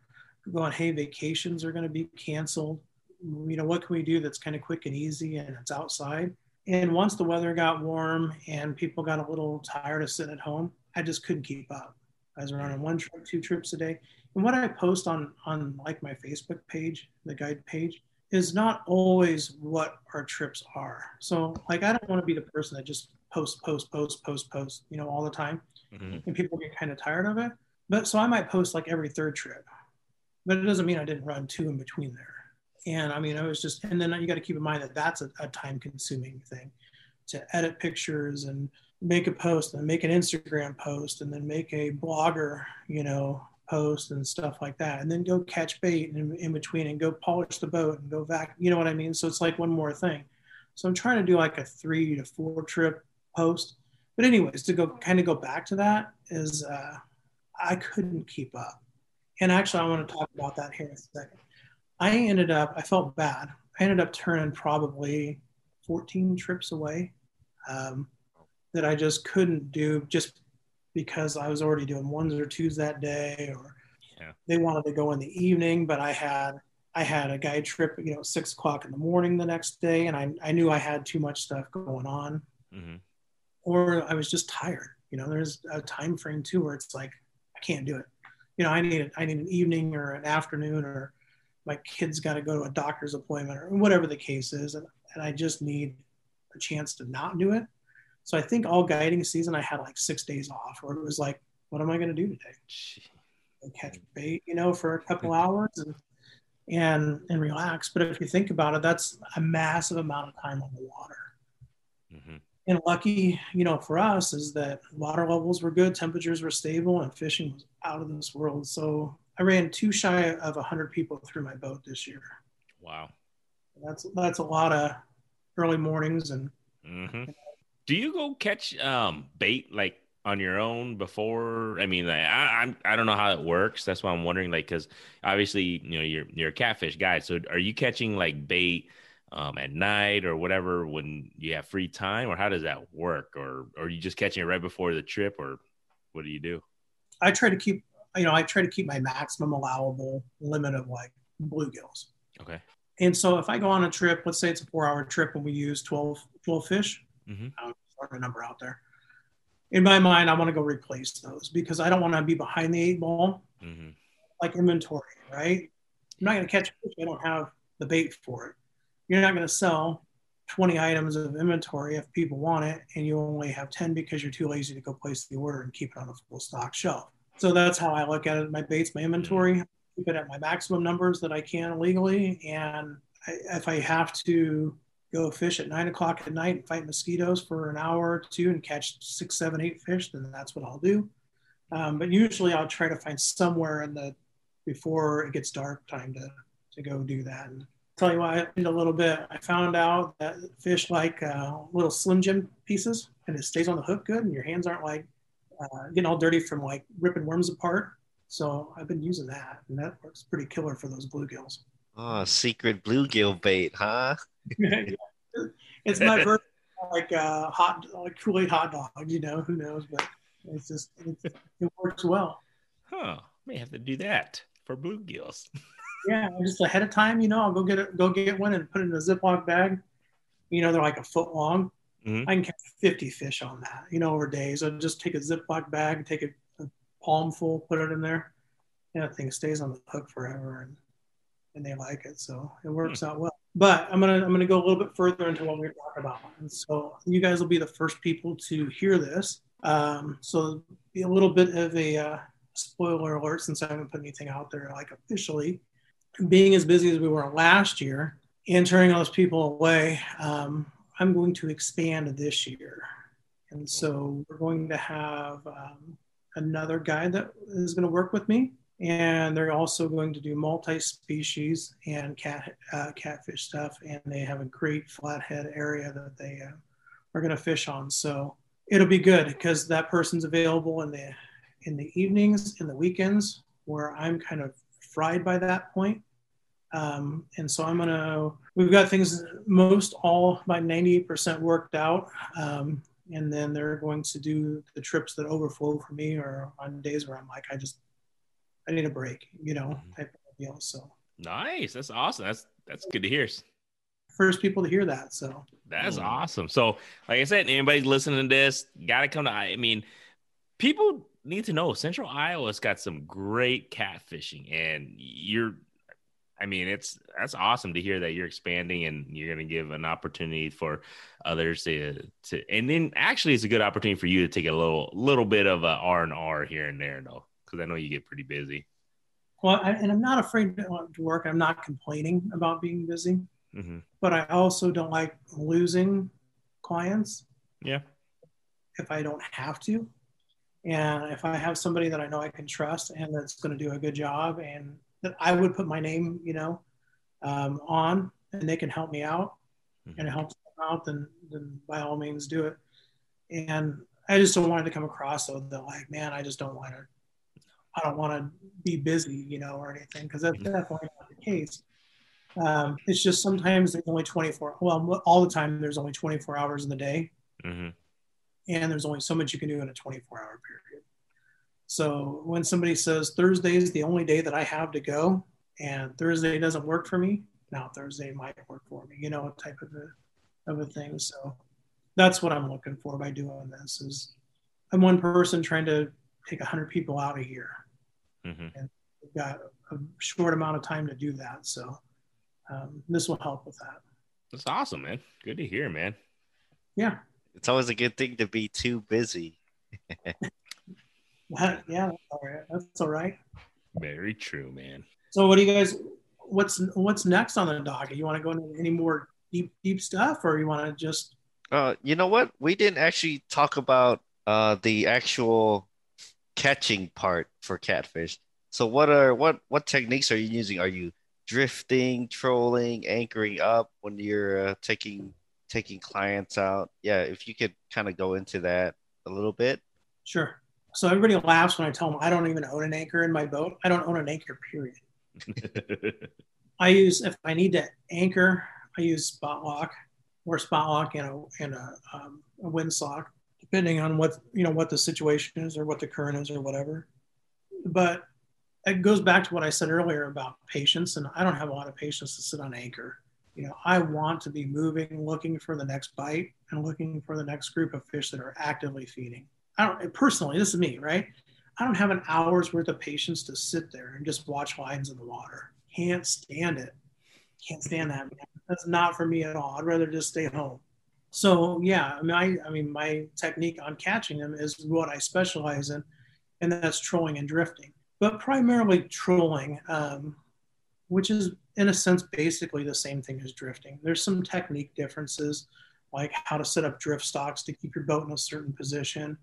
going, hey, vacations are going to be canceled. You know, what can we do that's kind of quick and easy and it's outside? And once the weather got warm and people got a little tired of sitting at home, I just couldn't keep up. I was running one trip, two trips a day. And what I post on on like my Facebook page, the guide page, is not always what our trips are. So like I don't want to be the person that just post, post, post, post, post, you know, all the time. Mm-hmm. And people get kind of tired of it. But so I might post like every third trip. But it doesn't mean I didn't run two in between there. And I mean, I was just, and then you got to keep in mind that that's a, a time consuming thing to edit pictures and make a post and make an Instagram post and then make a blogger, you know, post and stuff like that. And then go catch bait in, in between and go polish the boat and go back. You know what I mean? So it's like one more thing. So I'm trying to do like a three to four trip post. But anyways, to go kind of go back to that is uh, I couldn't keep up. And actually, I want to talk about that here in a second. I ended up, I felt bad. I ended up turning probably 14 trips away um, that I just couldn't do just because I was already doing ones or twos that day, or yeah. they wanted to go in the evening, but I had I had a guide trip, you know, six o'clock in the morning the next day, and I, I knew I had too much stuff going on, mm-hmm. or I was just tired. You know, there's a time frame too where it's like I can't do it. You know, I need I need an evening or an afternoon, or my kids got to go to a doctor's appointment, or whatever the case is, and, and I just need a chance to not do it. So I think all guiding season I had like six days off, or it was like, what am I going to do today? Catch bait, you know, for a couple hours and and and relax. But if you think about it, that's a massive amount of time on the water. Mm-hmm. And lucky, you know, for us is that water levels were good, temperatures were stable, and fishing was out of this world. So I ran too shy of 100 people through my boat this year. Wow. That's that's a lot of early mornings and. Mm-hmm. Do you go catch um, bait like on your own before? I mean, like, I, I'm I don't know how it works. That's why I'm wondering. Like, because obviously, you know, you're you're a catfish guy. So, are you catching like bait um, at night or whatever when you have free time, or how does that work? Or, or are you just catching it right before the trip, or what do you do? I try to keep, you know, I try to keep my maximum allowable limit of like bluegills. Okay. And so if I go on a trip, let's say it's a four hour trip and we use 12, 12 fish, mm-hmm. I'll throw a number out there. In my mind, I want to go replace those because I don't want to be behind the eight ball, mm-hmm. like inventory, right? I'm not going to catch fish. I don't have the bait for it. You're not going to sell 20 items of inventory if people want it, and you only have 10 because you're too lazy to go place the order and keep it on a full stock shelf. So that's how I look at it. My baits, my inventory, keep it at my maximum numbers that I can legally. And I, if I have to go fish at nine o'clock at night and fight mosquitoes for an hour or two and catch six, seven, eight fish, then that's what I'll do. Um, but usually I'll try to find somewhere in the before it gets dark time to, to go do that. And tell you why I did a little bit. I found out that fish like uh, little Slim Jim pieces and it stays on the hook good and your hands aren't like uh, getting all dirty from like ripping worms apart. So I've been using that and that works pretty killer for those bluegills. Oh, secret bluegill bait, huh? it's my version like uh, hot like Kool Aid hot dog. You know, who knows? But it's just it's, it works well. Huh? May have to do that for bluegills. yeah, just ahead of time. You know, I'll go get it, go get one and put it in a Ziploc bag. You know, they're like a foot long. Mm-hmm. I can catch 50 fish on that. You know, over days. I'll just take a Ziploc bag, take a, a palm full, put it in there. And that thing stays on the hook forever, and and they like it, so it works mm-hmm. out well but I'm gonna I'm gonna go a little bit further into what we're talking about. And so you guys will be the first people to hear this. Um, so be a little bit of a uh, spoiler alert since I haven't put anything out there like officially. Being as busy as we were last year and turning those people away, um, I'm going to expand this year. And so we're going to have um, another guy that is going to work with me and they're also going to do multi-species and cat uh, catfish stuff and they have a great flathead area that they uh, are going to fish on so it'll be good because that person's available in the in the evenings in the weekends where i'm kind of fried by that point. Um, and so I'm gonna. We've got things most all by 98% worked out. Um, and then they're going to do the trips that overflow for me or on days where I'm like, I just, I need a break, you know, type of deal. So Nice. That's awesome. That's that's good to hear. first people to hear that. So That's Mm. awesome. So, like I said, anybody listening to this, gotta come to. I mean, people need to know Central Iowa's got some great catfishing, and you're. I mean, it's that's awesome to hear that you're expanding and you're going to give an opportunity for others to to, and then actually, it's a good opportunity for you to take a little little bit of a R and R here and there, though, because I know you get pretty busy. Well, I, and I'm not afraid to to work. I'm not complaining about being busy, hmm but I also don't like losing clients Yeah. if I don't have to. And if I have somebody that I know I can trust and that's going to do a good job and that I would put my name, you know, um, on and they can help me out and it helps them out, then, then by all means do it. And I just don't want it to come across though that like, man, I just don't want to, I don't want to be busy, you know, or anything because that's definitely not the case. Um, it's just sometimes there's only 24. Well, all the time there's only 24 hours in the day, hmm and there's only so much you can do in a 24 hour period. So when somebody says Thursday is the only day that I have to go, and Thursday doesn't work for me, now Thursday might work for me, you know, type of a of a thing. So that's what I'm looking for by doing this. Is I'm one person trying to take 100 people out a year. hmm We've got a short amount of time to do that, so um, this will help with that. That's awesome, man. Good to hear, man. Yeah, It's always a good thing to be too busy. That- yeah, that's all right. That's all right. Very true, man. So what do you guys what's what's next on the docket? You want to go into any more deep deep stuff or you want to just Uh, you know what? We didn't actually talk about uh the actual catching part for catfish. So what are what what techniques are you using? Are you drifting, trolling, anchoring up when you're uh, taking taking clients out? Yeah, if you could kind of go into that a little bit. sure. So everybody laughs when I tell them I don't even own an anchor in my boat. I don't own an anchor period. I use if I need to anchor, I use spot lock or spot lock and a and a, um, a windsock, depending on what you know what the situation is or what the current is or whatever. But it goes back to what I said earlier about patience, and I don't have a lot of patience to sit on anchor. You know, I want to be moving, looking for the next bite, and looking for the next group of fish that are actively feeding. I don't personally. This is me, right? I don't have an hour's worth of patience to sit there and just watch lines in the water. Can't stand it. Can't stand that. That's not for me at all. I'd rather just stay home. So yeah, I mean, I, I mean, my technique on catching them is what I specialize in, and that's trolling and drifting, but primarily trolling, um, which is in a sense basically the same thing as drifting. There's some technique differences, like how to set up drift socks to keep your boat in a certain position,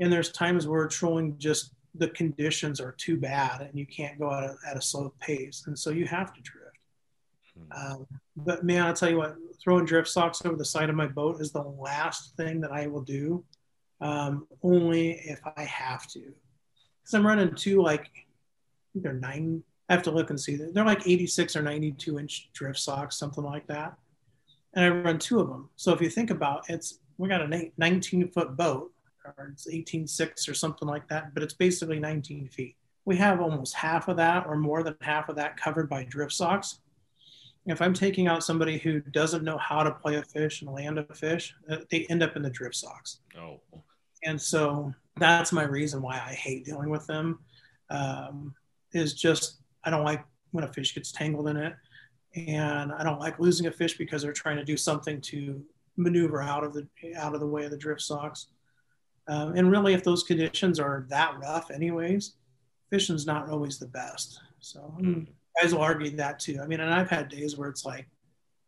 and there's times where trolling just the conditions are too bad and you can't go at a, at a slow pace. And so you have to drift. Um, but man i'll tell you what throwing drift socks over the side of my boat is the last thing that i will do um, only if i have to. Because i'm running two like they're nine i have to look and see. That they're like 86 or 92 inch drift socks something like that. And i run two of them so if you think about it, it's we got a 19 foot boat or it's 18.6 or something like that, but it's basically 19 feet. We have almost half of that or more than half of that covered by drift socks. If I'm taking out somebody who doesn't know how to play a fish and land a fish, uh, they end up in the drift socks. oh, And so that's my reason why I hate dealing with them. Um, is just I don't like when a fish gets tangled in it, and I don't like losing a fish because they're trying to do something to maneuver out of the out of the way of the drift socks. Um, and really, if those conditions are that rough, anyways, fishing's not always the best. So mean, guys will argue that too. I mean, and I've had days where it's like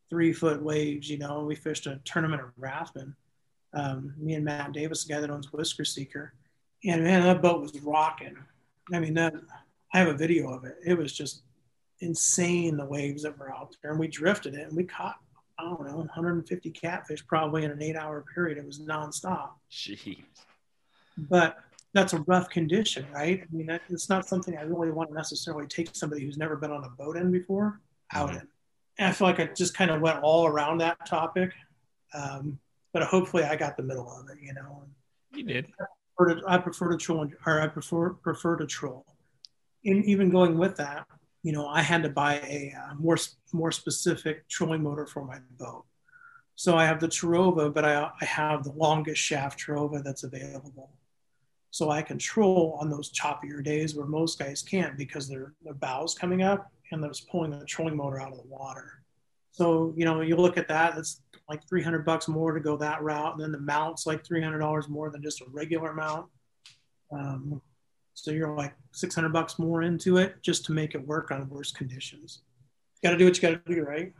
three foot waves. You know, we fished a tournament of Rathbun. Um, me and Matt Davis, the guy that owns Whisker Seeker, and man, that boat was rocking. I mean, that I have a video of it. It was just insane the waves that were out there, and we drifted it, and we caught I don't know 150 catfish probably in an eight-hour period. It was nonstop jeez. But that's a rough condition, right? I mean, that, it's not something I really want to necessarily take somebody who's never been on a boat in before out Mhm. in. And I feel like I just kind of went all around that topic, um, but hopefully I got the middle of it, you know. You did. prefer to, I prefer to troll, or I prefer prefer to troll. In even going with that, you know, I had to buy a uh, more more specific trolling motor for my boat. So I have the Terrova, but I, I have the longest shaft Terrova that's available. So I can troll on those choppier days where most guys can't because their their bows coming up and they're pulling the trolling motor out of the water. So you know, you look at that, it's like 300 bucks more to go that route. And then the mount's like $300 more than just a regular mount. Um, so you're like 600 bucks more into it just to make it work on worse conditions. Got to do what you got to do, right?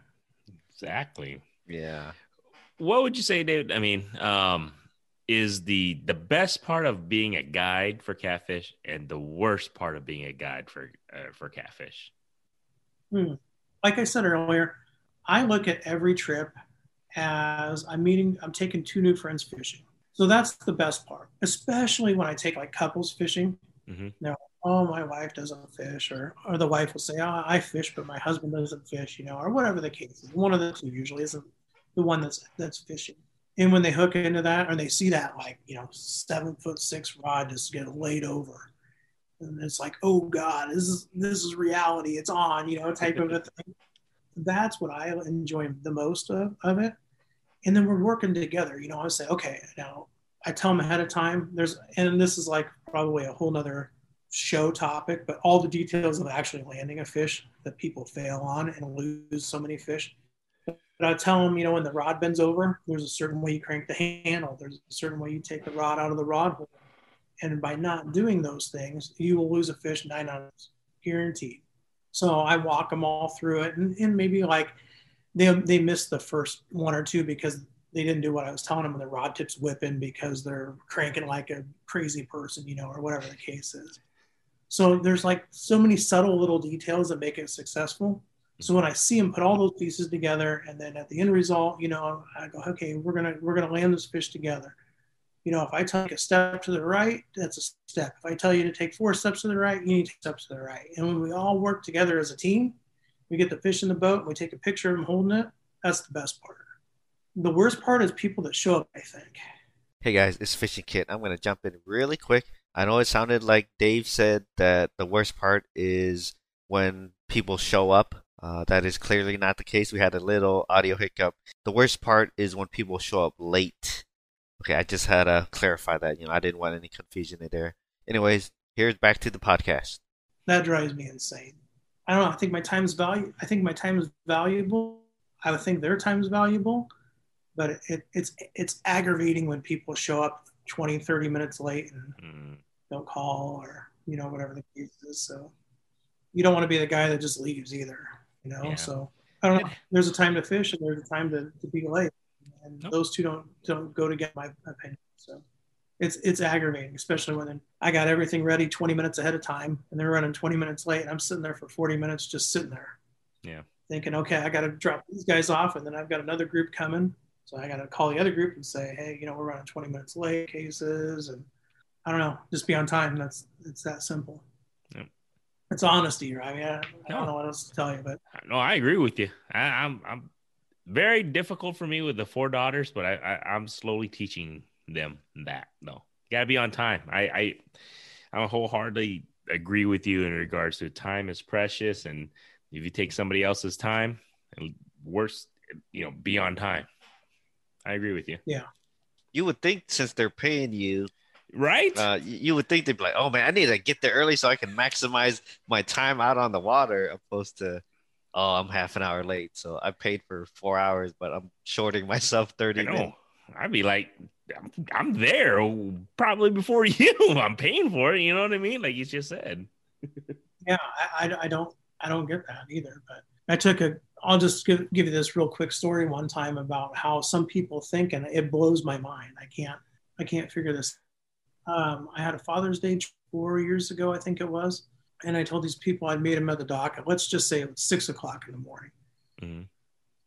Exactly. Yeah. What would you say, David? I mean, um, is the the best part of being a guide for catfish and the worst part of being a guide for uh, for catfish? Like I said earlier, I look at every trip as I'm meeting, I'm taking two new friends fishing. So that's the best part, especially when I take like couples fishing. Mhm. They're oh, my wife doesn't fish, or or the wife will say, oh, I fish, but my husband doesn't fish, you know, or whatever the case is. One of the two usually isn't the one that's that's fishing. And when they hook into that, or they see that like you know seven foot six rod just get laid over, and it's like, oh God, this is this is reality. It's on, you know, type of a thing. That's what I enjoy the most of, of it. And then we're working together. You know, I say, okay, now I tell them ahead of time. There's, and this is like probably a whole nother show topic, but all the details of actually landing a fish that people fail on and lose so many fish. But I tell them, you know, when the rod bends over, there's a certain way you crank the handle. There's a certain way you take the rod out of the rod hole. And by not doing those things, you will lose a fish nine out of guaranteed. So I walk them all through it, and, and maybe like they they missed the first one or two because they didn't do what I was telling them, and the rod tips whipping because they're cranking like a crazy person, you know, or whatever the case is. So there's like so many subtle little details that make it successful. So when I see them put all those pieces together, and then at the end result, you know, I go, okay, we're gonna we're gonna land this fish together. You know, if I take a step to the right, that's a step. If I tell you to take four steps to the right, you need to take steps to the right. And when we all work together as a team, we get the fish in the boat, and we take a picture of them holding it. That's the best part. The worst part is people that show up, I think. Hey guys, it's Fishing Kit. I'm gonna jump in really quick. I know it sounded like Dave said that the worst part is when people show up. Uh, that is clearly not the case. We had a little audio hiccup. The worst part is when people show up late. Okay, I just had to clarify that. You know, I didn't want any confusion in there. Anyways, here's back to the podcast. That drives me insane. I don't know. I think my time is value. I think my time is valuable. I would think their time is valuable, but it, it's it's aggravating when people show up 20, 30 minutes late and Mm, don't call or you know whatever the case is. So you don't want to be the guy that just leaves either. You know. Yeah. So I don't know. There's a time to fish and there's a time to, to be late, and Nope. those two don't don't go together. My opinion. So it's it's aggravating, especially when I got everything ready 20 minutes ahead of time and they're running 20 minutes late. And I'm sitting there for 40 minutes just sitting there. Yeah. Thinking, okay, I got to drop these guys off, and then I've got another group coming. So I got to call the other group and say, hey, you know, we're running 20 minutes late cases, and I don't know, just be on time. That's it's that simple. Yep. It's honesty, right? I mean, I, I No. don't know what else to tell you, but no, I agree with you. I, I'm I'm very difficult for me with the four daughters, but I, I I'm slowly teaching them that. No, you gotta be on time. I I I wholeheartedly agree with you in regards to time is precious, and if you take somebody else's time, and worse, you know, be on time. I agree with you. Yeah. You would think since they're paying you, Right? uh, you would think they'd be like, "Oh man, I need to get there early so I can maximize my time out on the water," opposed to, "Oh, I'm half an hour late, so I paid for four hours, but I'm shorting myself I thirty minutes." I'd be like, I'm, I'm there probably before you. I'm paying for it. You know what I mean? Like you just said. yeah, I, I, I don't I don't get that either. But I took a I'll just give, give you this real quick story one time about how some people think, and it blows my mind. I can't I can't figure this. Um, I had a Father's Day four years ago, I think it was, and I told these people I'd meet them at the dock. at, Let's just say it was six o'clock in the morning. Mhm.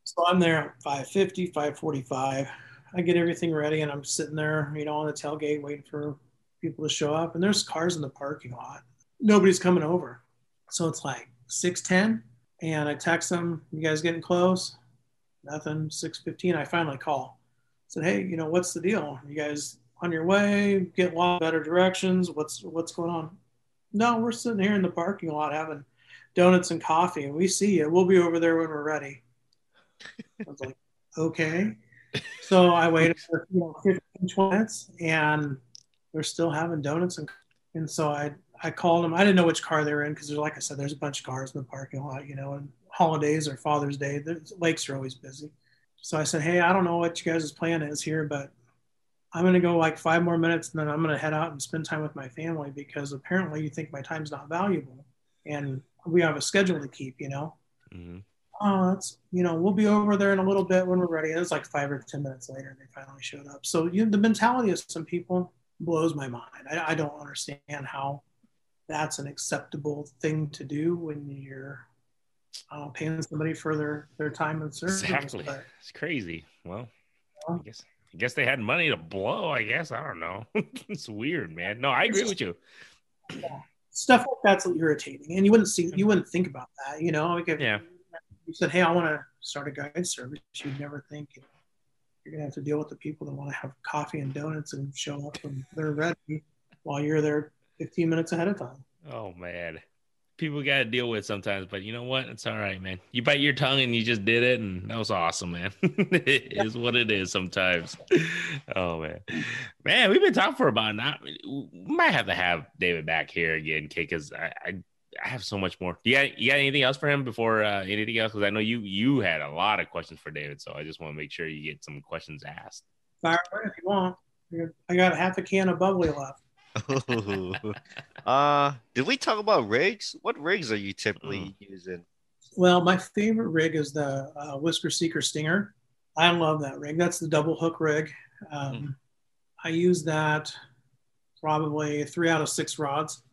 So I'm there at 550, 545. I get everything ready and I'm sitting there, you know, on the tailgate waiting for people to show up, and there's cars in the parking lot. Nobody's coming over, so it's like six ten, and I text them, "You guys getting close?" Nothing. Six fifteen, I finally call. Said, "Hey, you know what's the deal? You guys on your way? Get a lot better directions? What's what's going on?" No, we're sitting here in the parking lot having donuts and coffee, and we see you. We'll be over there when we're ready. I was like, okay. So I waited for you know, 15, 20 minutes, and they're still having donuts and and so I I called them. I didn't know which car they were in because, like I said, there's a bunch of cars in the parking lot, you know, and holidays or Father's Day, the lakes are always busy. So I said, hey, I don't know what you guys' plan is here, but I'm going to go like five more minutes and then I'm going to head out and spend time with my family because apparently you think my time's not valuable. And we have a schedule to keep, you know. Mm-hmm. Oh, that's you know, we'll be over there in a little bit when we're ready. It was like five or ten minutes later, and they finally showed up. So you know, the mentality of some people blows my mind. I, I don't understand how that's an acceptable thing to do when you're uh, paying somebody for their their time and service. Exactly, but, it's crazy. Well, I guess I guess they had money to blow. I guess I don't know. it's weird, man. No, I agree with you. Yeah stuff like that's irritating, and you wouldn't see, you wouldn't think about that, you know. Like if yeah. you said, "Hey, I want to start a guide service," you'd never think you're gonna have to deal with the people that want to have coffee and donuts and show up when they're ready while you're there 15 minutes ahead of time. Oh man, people got to deal with sometimes, but you know what? It's all right, man. You bite your tongue and you just did it, and that was awesome, man. it is what it is sometimes. Oh man, man, we've been talking for about not. We might have to have David back here again, because I, I, I have so much more. You you got anything else for him before uh, anything else? Because I know you you had a lot of questions for David, so I just want to make sure you get some questions asked. Fire if you want. I got half a can of bubbly left. uh, did we talk about rigs? What rigs are you typically mm. using? Well, my favorite rig is the uh, Whisker Seeker Stinger. I love that rig. That's the double hook rig. Um, mm. I use that probably three out of six rods.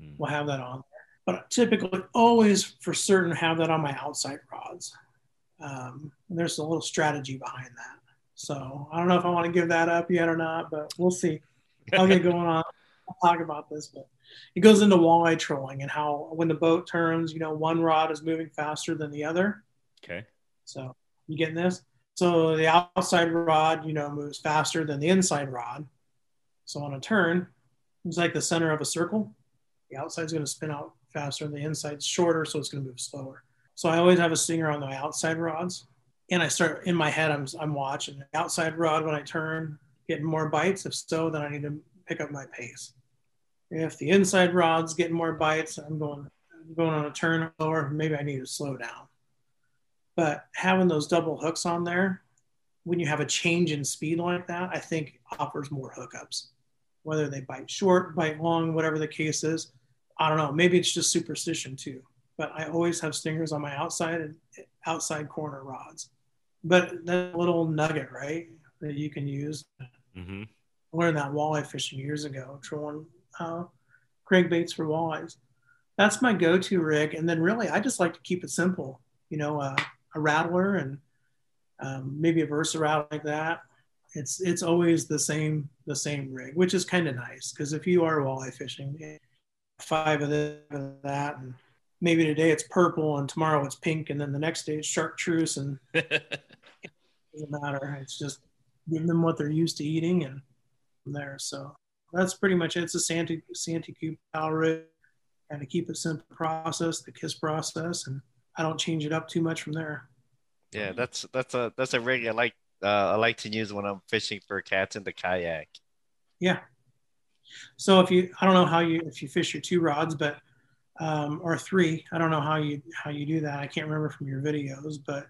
Mm. Will have that on there. but I typically always for certain have that on my outside rods. Um, there's a little strategy behind that. So I don't know if I want to give that up yet or not, but we'll see. I'll get going on. I'll talk about this, but it goes into walleye trolling and how when the boat turns, you know, one rod is moving faster than the other. Okay. So you getting this? So the outside rod, you know, moves faster than the inside rod. So on a turn, it's like the center of a circle. The outside is going to spin out faster and the inside's shorter, so it's going to move slower. So I always have a stinger on the outside rods. And I start in my head, I'm, I'm watching the outside rod when I turn, getting more bites. If so, then I need to pick up my pace. If the inside rod's getting more bites, I'm going I'm going on a turn lower. Maybe I need to slow down. But having those double hooks on there, when you have a change in speed like that, I think offers more hookups. Whether they bite short, bite long, whatever the case is, I don't know. Maybe it's just superstition too. But I always have stingers on my outside and outside corner rods. But that little nugget, right, that you can use. Mm-hmm. I learned that walleye fishing years ago, trolling uh, crankbaits for walleyes. That's my go-to rig. And then really, I just like to keep it simple. You know, uh, a rattler and um, maybe a Versa like that. It's it's always the same the same rig, which is kind of nice because if you are walleye fishing, five of this and that, and maybe today it's purple and tomorrow it's pink, and then the next day it's chartreuse, and it doesn't matter. It's just giving them what they're used to eating, and from there. So that's pretty much it. It's a Santee Santee Cooper rig, and to keep it simple process, the kiss process, and I don't change it up too much from there. Yeah, that's that's a that's a rig I like. Uh, I like to use when I'm fishing for cats in the kayak. Yeah, so if you, I don't know how you, if you fish your two rods, but um, or three, I don't know how you how you do that. I can't remember from your videos, but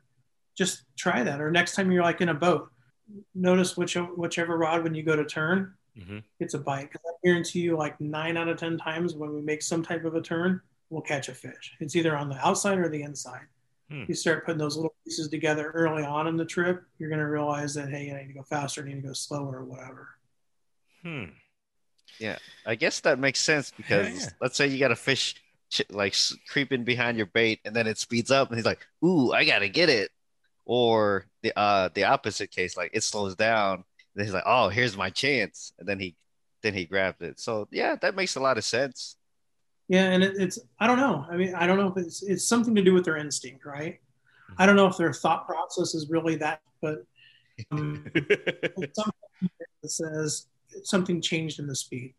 just try that. Or next time you're like in a boat, notice which whichever rod when you go to turn, mm-hmm. it's a bite. Because I guarantee you, like nine out of ten times when we make some type of a turn, we'll catch a fish. It's either on the outside or the inside. Hmm. You start putting those little pieces together early on in the trip, you're going to realize that hey, I need to go faster, I need to go slower, or whatever. Hmm. Yeah, I guess that makes sense because yeah, yeah. let's say you got a fish like creeping behind your bait, and then it speeds up, and he's like, "Ooh, I gotta get it," or the uh the opposite case, like it slows down, and he's like, "Oh, here's my chance," and then he then he grabbed it. So yeah, that makes a lot of sense. Yeah, and it, it's I don't know. I mean, I don't know if it's it's something to do with their instinct, right? I don't know if their thought process is really that, but um, something says something changed in the speed.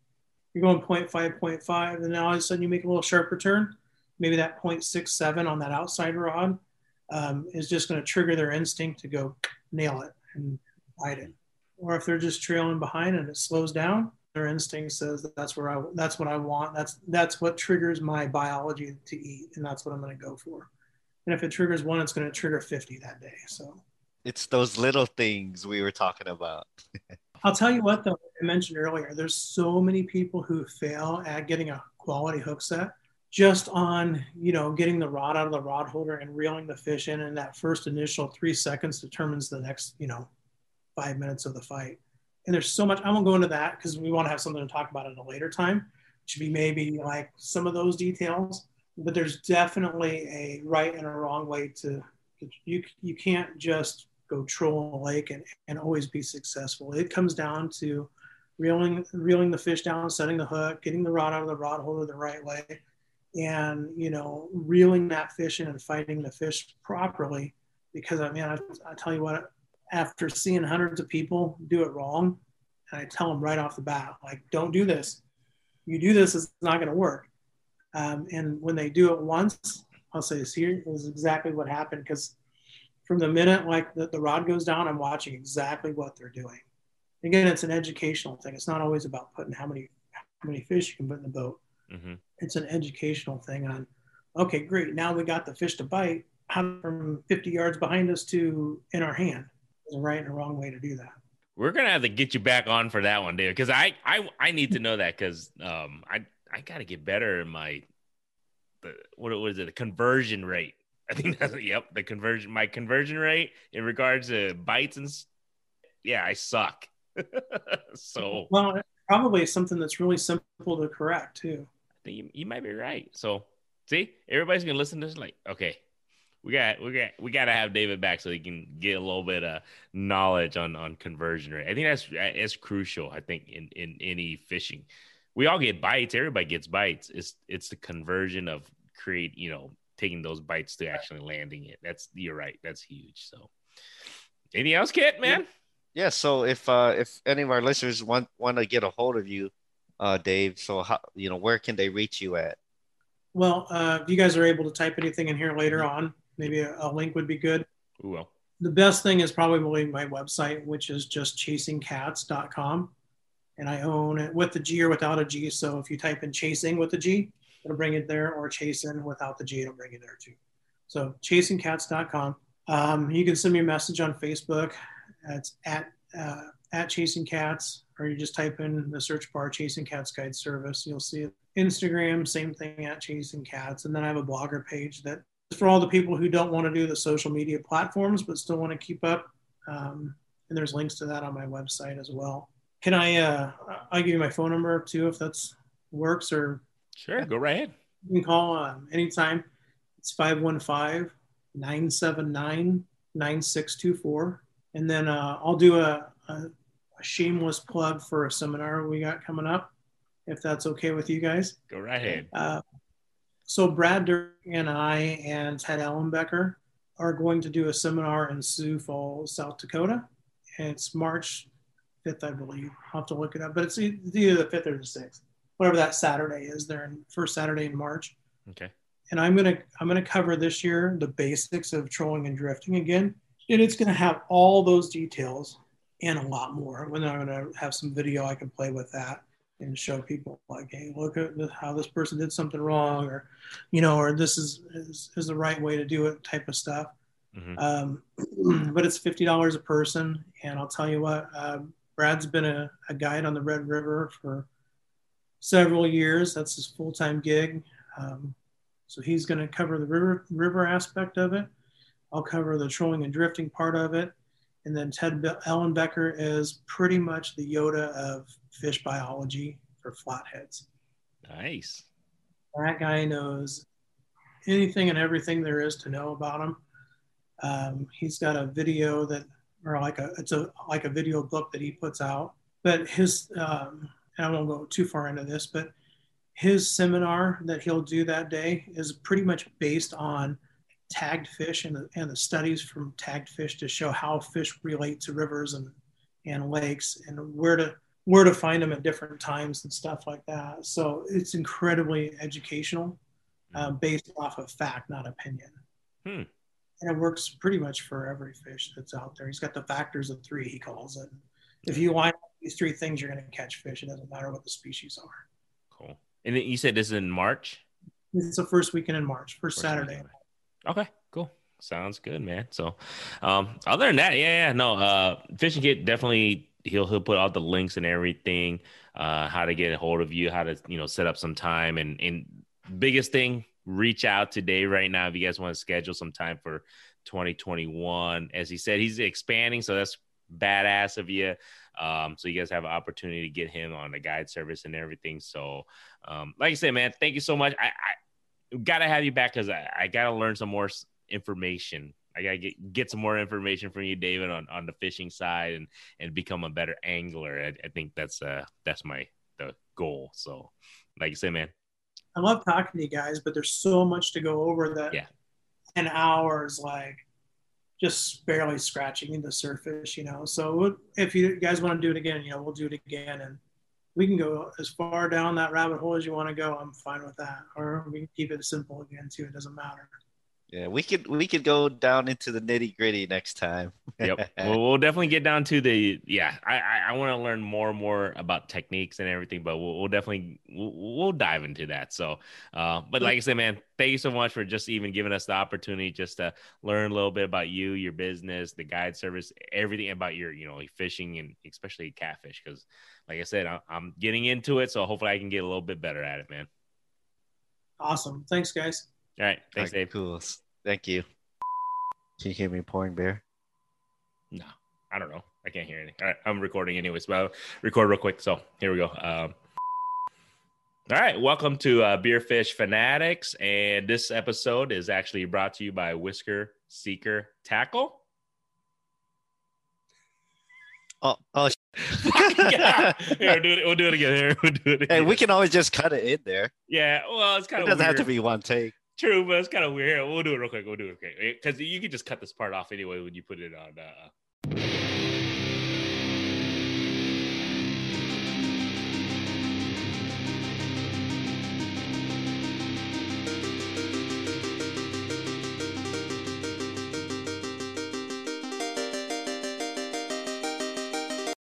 You're going 0.5, 0.5, and now all of a sudden you make a little sharper turn. Maybe that 0.67 on that outside rod um, is just going to trigger their instinct to go nail it and bite it. Or if they're just trailing behind and it slows down, their instinct says that that's where I that's what I want. That's that's what triggers my biology to eat, and that's what I'm going to go for. And if it triggers one, it's going to trigger 50 that day. So it's those little things we were talking about. I'll tell you what, though, I mentioned earlier, there's so many people who fail at getting a quality hook set just on, you know, getting the rod out of the rod holder and reeling the fish in. And that first initial three seconds determines the next, you know, five minutes of the fight. And there's so much, I won't go into that because we want to have something to talk about at a later time. It should be maybe like some of those details, but there's definitely a right and a wrong way to, you, you can't just go troll a lake and, and always be successful. It comes down to reeling reeling the fish down, setting the hook, getting the rod out of the rod holder the right way, and you know reeling that fish in and fighting the fish properly. Because I mean, I, I tell you what, after seeing hundreds of people do it wrong, and I tell them right off the bat, like, don't do this. You do this, it's not going to work. Um, and when they do it once, I'll say, see, here is exactly what happened because from the minute like the, the rod goes down, I'm watching exactly what they're doing. Again, it's an educational thing. It's not always about putting how many how many fish you can put in the boat. Mm-hmm. It's an educational thing on, okay, great. Now we got the fish to bite. How from 50 yards behind us to in our hand? There's a right and a wrong way to do that. We're gonna have to get you back on for that one, David, because I, I I need to know that because um I I got to get better in my the what was it the conversion rate I think that's yep. The conversion, my conversion rate in regards to bites and yeah, I suck. so well, probably something that's really simple to correct too. You, you might be right. So see, everybody's gonna listen to this like, okay, we got we got we got to have David back so he can get a little bit of knowledge on on conversion rate. I think that's that's crucial. I think in in any fishing, we all get bites. Everybody gets bites. It's it's the conversion of create you know taking those bites to actually landing it. That's you're right. That's huge. So, anything else, Kit, man? Yeah. So if uh, if any of our listeners want want to get a hold of you, uh, Dave, so how you know where can they reach you at? Well, uh, if you guys are able to type anything in here later on, maybe a, a link would be good. Well, the best thing is probably my website, which is just chasingcats.com. And I own it with the G or without a G. So if you type in chasing with a G, it'll bring it there, or chasing without the G, it'll bring it there too. So chasingcats.com. Um, you can send me a message on Facebook. It's at uh, at Chasin' Cats, or you just type in the search bar Chasin' Cats Guide Service. You'll see it. Instagram, same thing at Chasin' Cats. And then I have a blogger page that for all the people who don't want to do the social media platforms but still want to keep up. Um, and there's links to that on my website as well. Can I? Uh, I'll give you my phone number too if that's works, or Sure, go right ahead. You can call um, anytime. It's 515 979 9624. And then uh, I'll do a, a, shameless plug for a seminar we got coming up, if that's okay with you guys. Go right ahead. Uh, so, Brad Durick and I and Ted Ellenbecker are going to do a seminar in Sioux Falls, South Dakota. And it's March 5th, I believe. I'll have to look it up, but it's either the 5th or the 6th whatever that Saturday is there in first Saturday in March. Okay. And I'm gonna I'm gonna cover this year the basics of trolling and drifting again, and it's gonna have all those details and a lot more. When I'm gonna have some video I can play with that and show people like, hey, look at how this person did something wrong, or you know, or this is is, is the right way to do it, type of stuff. Mm-hmm. Um, but it's fifty dollars a person, and I'll tell you what, uh, Brad's been a, a guide on the Red River for several years. That's his full time gig. Um, so he's going to cover the river, river aspect of it. I'll cover the trolling and drifting part of it. And then Ted Ellenbecker is pretty much the Yoda of fish biology for flatheads. Nice. That guy knows anything and everything there is to know about them. Um, he's got a video that, or like a, it's a like a video book that he puts out. But his um, and I won't go too far into this, but his seminar that he'll do that day is pretty much based on tagged fish and the, and the studies from tagged fish to show how fish relate to rivers and, and lakes and where to where to find them at different times and stuff like that. So it's incredibly educational, uh, based off of fact, not opinion. Hmm. And it works pretty much for every fish that's out there. He's got the factors of three, he calls it. If you line up these three things, you're going to catch fish. It doesn't matter what the species are. Cool. And you said this is in March. It's the first weekend in March, first First Saturday. weekend. Okay, cool. Sounds good, man. So, um, other than that, yeah, yeah, no, uh, Fishing Kit definitely. He'll he'll put out the links and everything, uh, how to get a hold of you, how to you know set up some time, and and biggest thing, reach out today right now if you guys want to schedule some time for 2021. As he said, he's expanding, so that's badass of you. Um, so you guys have an opportunity to get him on the guide service and everything. So, um, like I said, man, thank you so much. I, I gotta have you back because I, I gotta learn some more information. I gotta get get some more information from you, David, on, on the fishing side and and become a better angler. I, I think that's uh that's my the goal. So, like you said, man, I love talking to you guys, but there's so much to go over that Yeah. an hour is like just barely scratching the surface, you know. So if you guys want to do it again, you know, we'll do it again and we can go as far down that rabbit hole as you want to go. I'm fine with that. Or we can keep it simple again too. It doesn't matter. Yeah, we could we could go down into the nitty gritty next time. yep. We'll, we'll definitely get down to the yeah. I I, I want to learn more and more about techniques and everything, but we'll, we'll definitely we'll, we'll dive into that. So, uh, but like I said, man, thank you so much for just even giving us the opportunity just to learn a little bit about you, your business, the guide service, everything about your you know fishing and especially catfish. Because like I said, I, I'm getting into it, so hopefully I can get a little bit better at it, man. Awesome. Thanks, guys. All right, thanks, Alright, Dave. Cool. Thank you. Can you hear me pouring beer? No, I don't know. I can't hear anything. All right, I'm recording anyways, but I'll record real quick. So here we go. Um, all right, welcome to uh, Beer Fish Fanatics, and this episode is actually brought to you by Whisker Seeker Tackle. Oh, oh. yeah, here, we'll do it. We'll do it again. Here, we'll do it. Again. and we can always just cut it in there. Yeah, well, it's kind of It of doesn't weird. have to be one take. True, but it's kind of weird. We'll do it real quick. We'll do it okay because you can just cut this part off anyway when you put it on uh,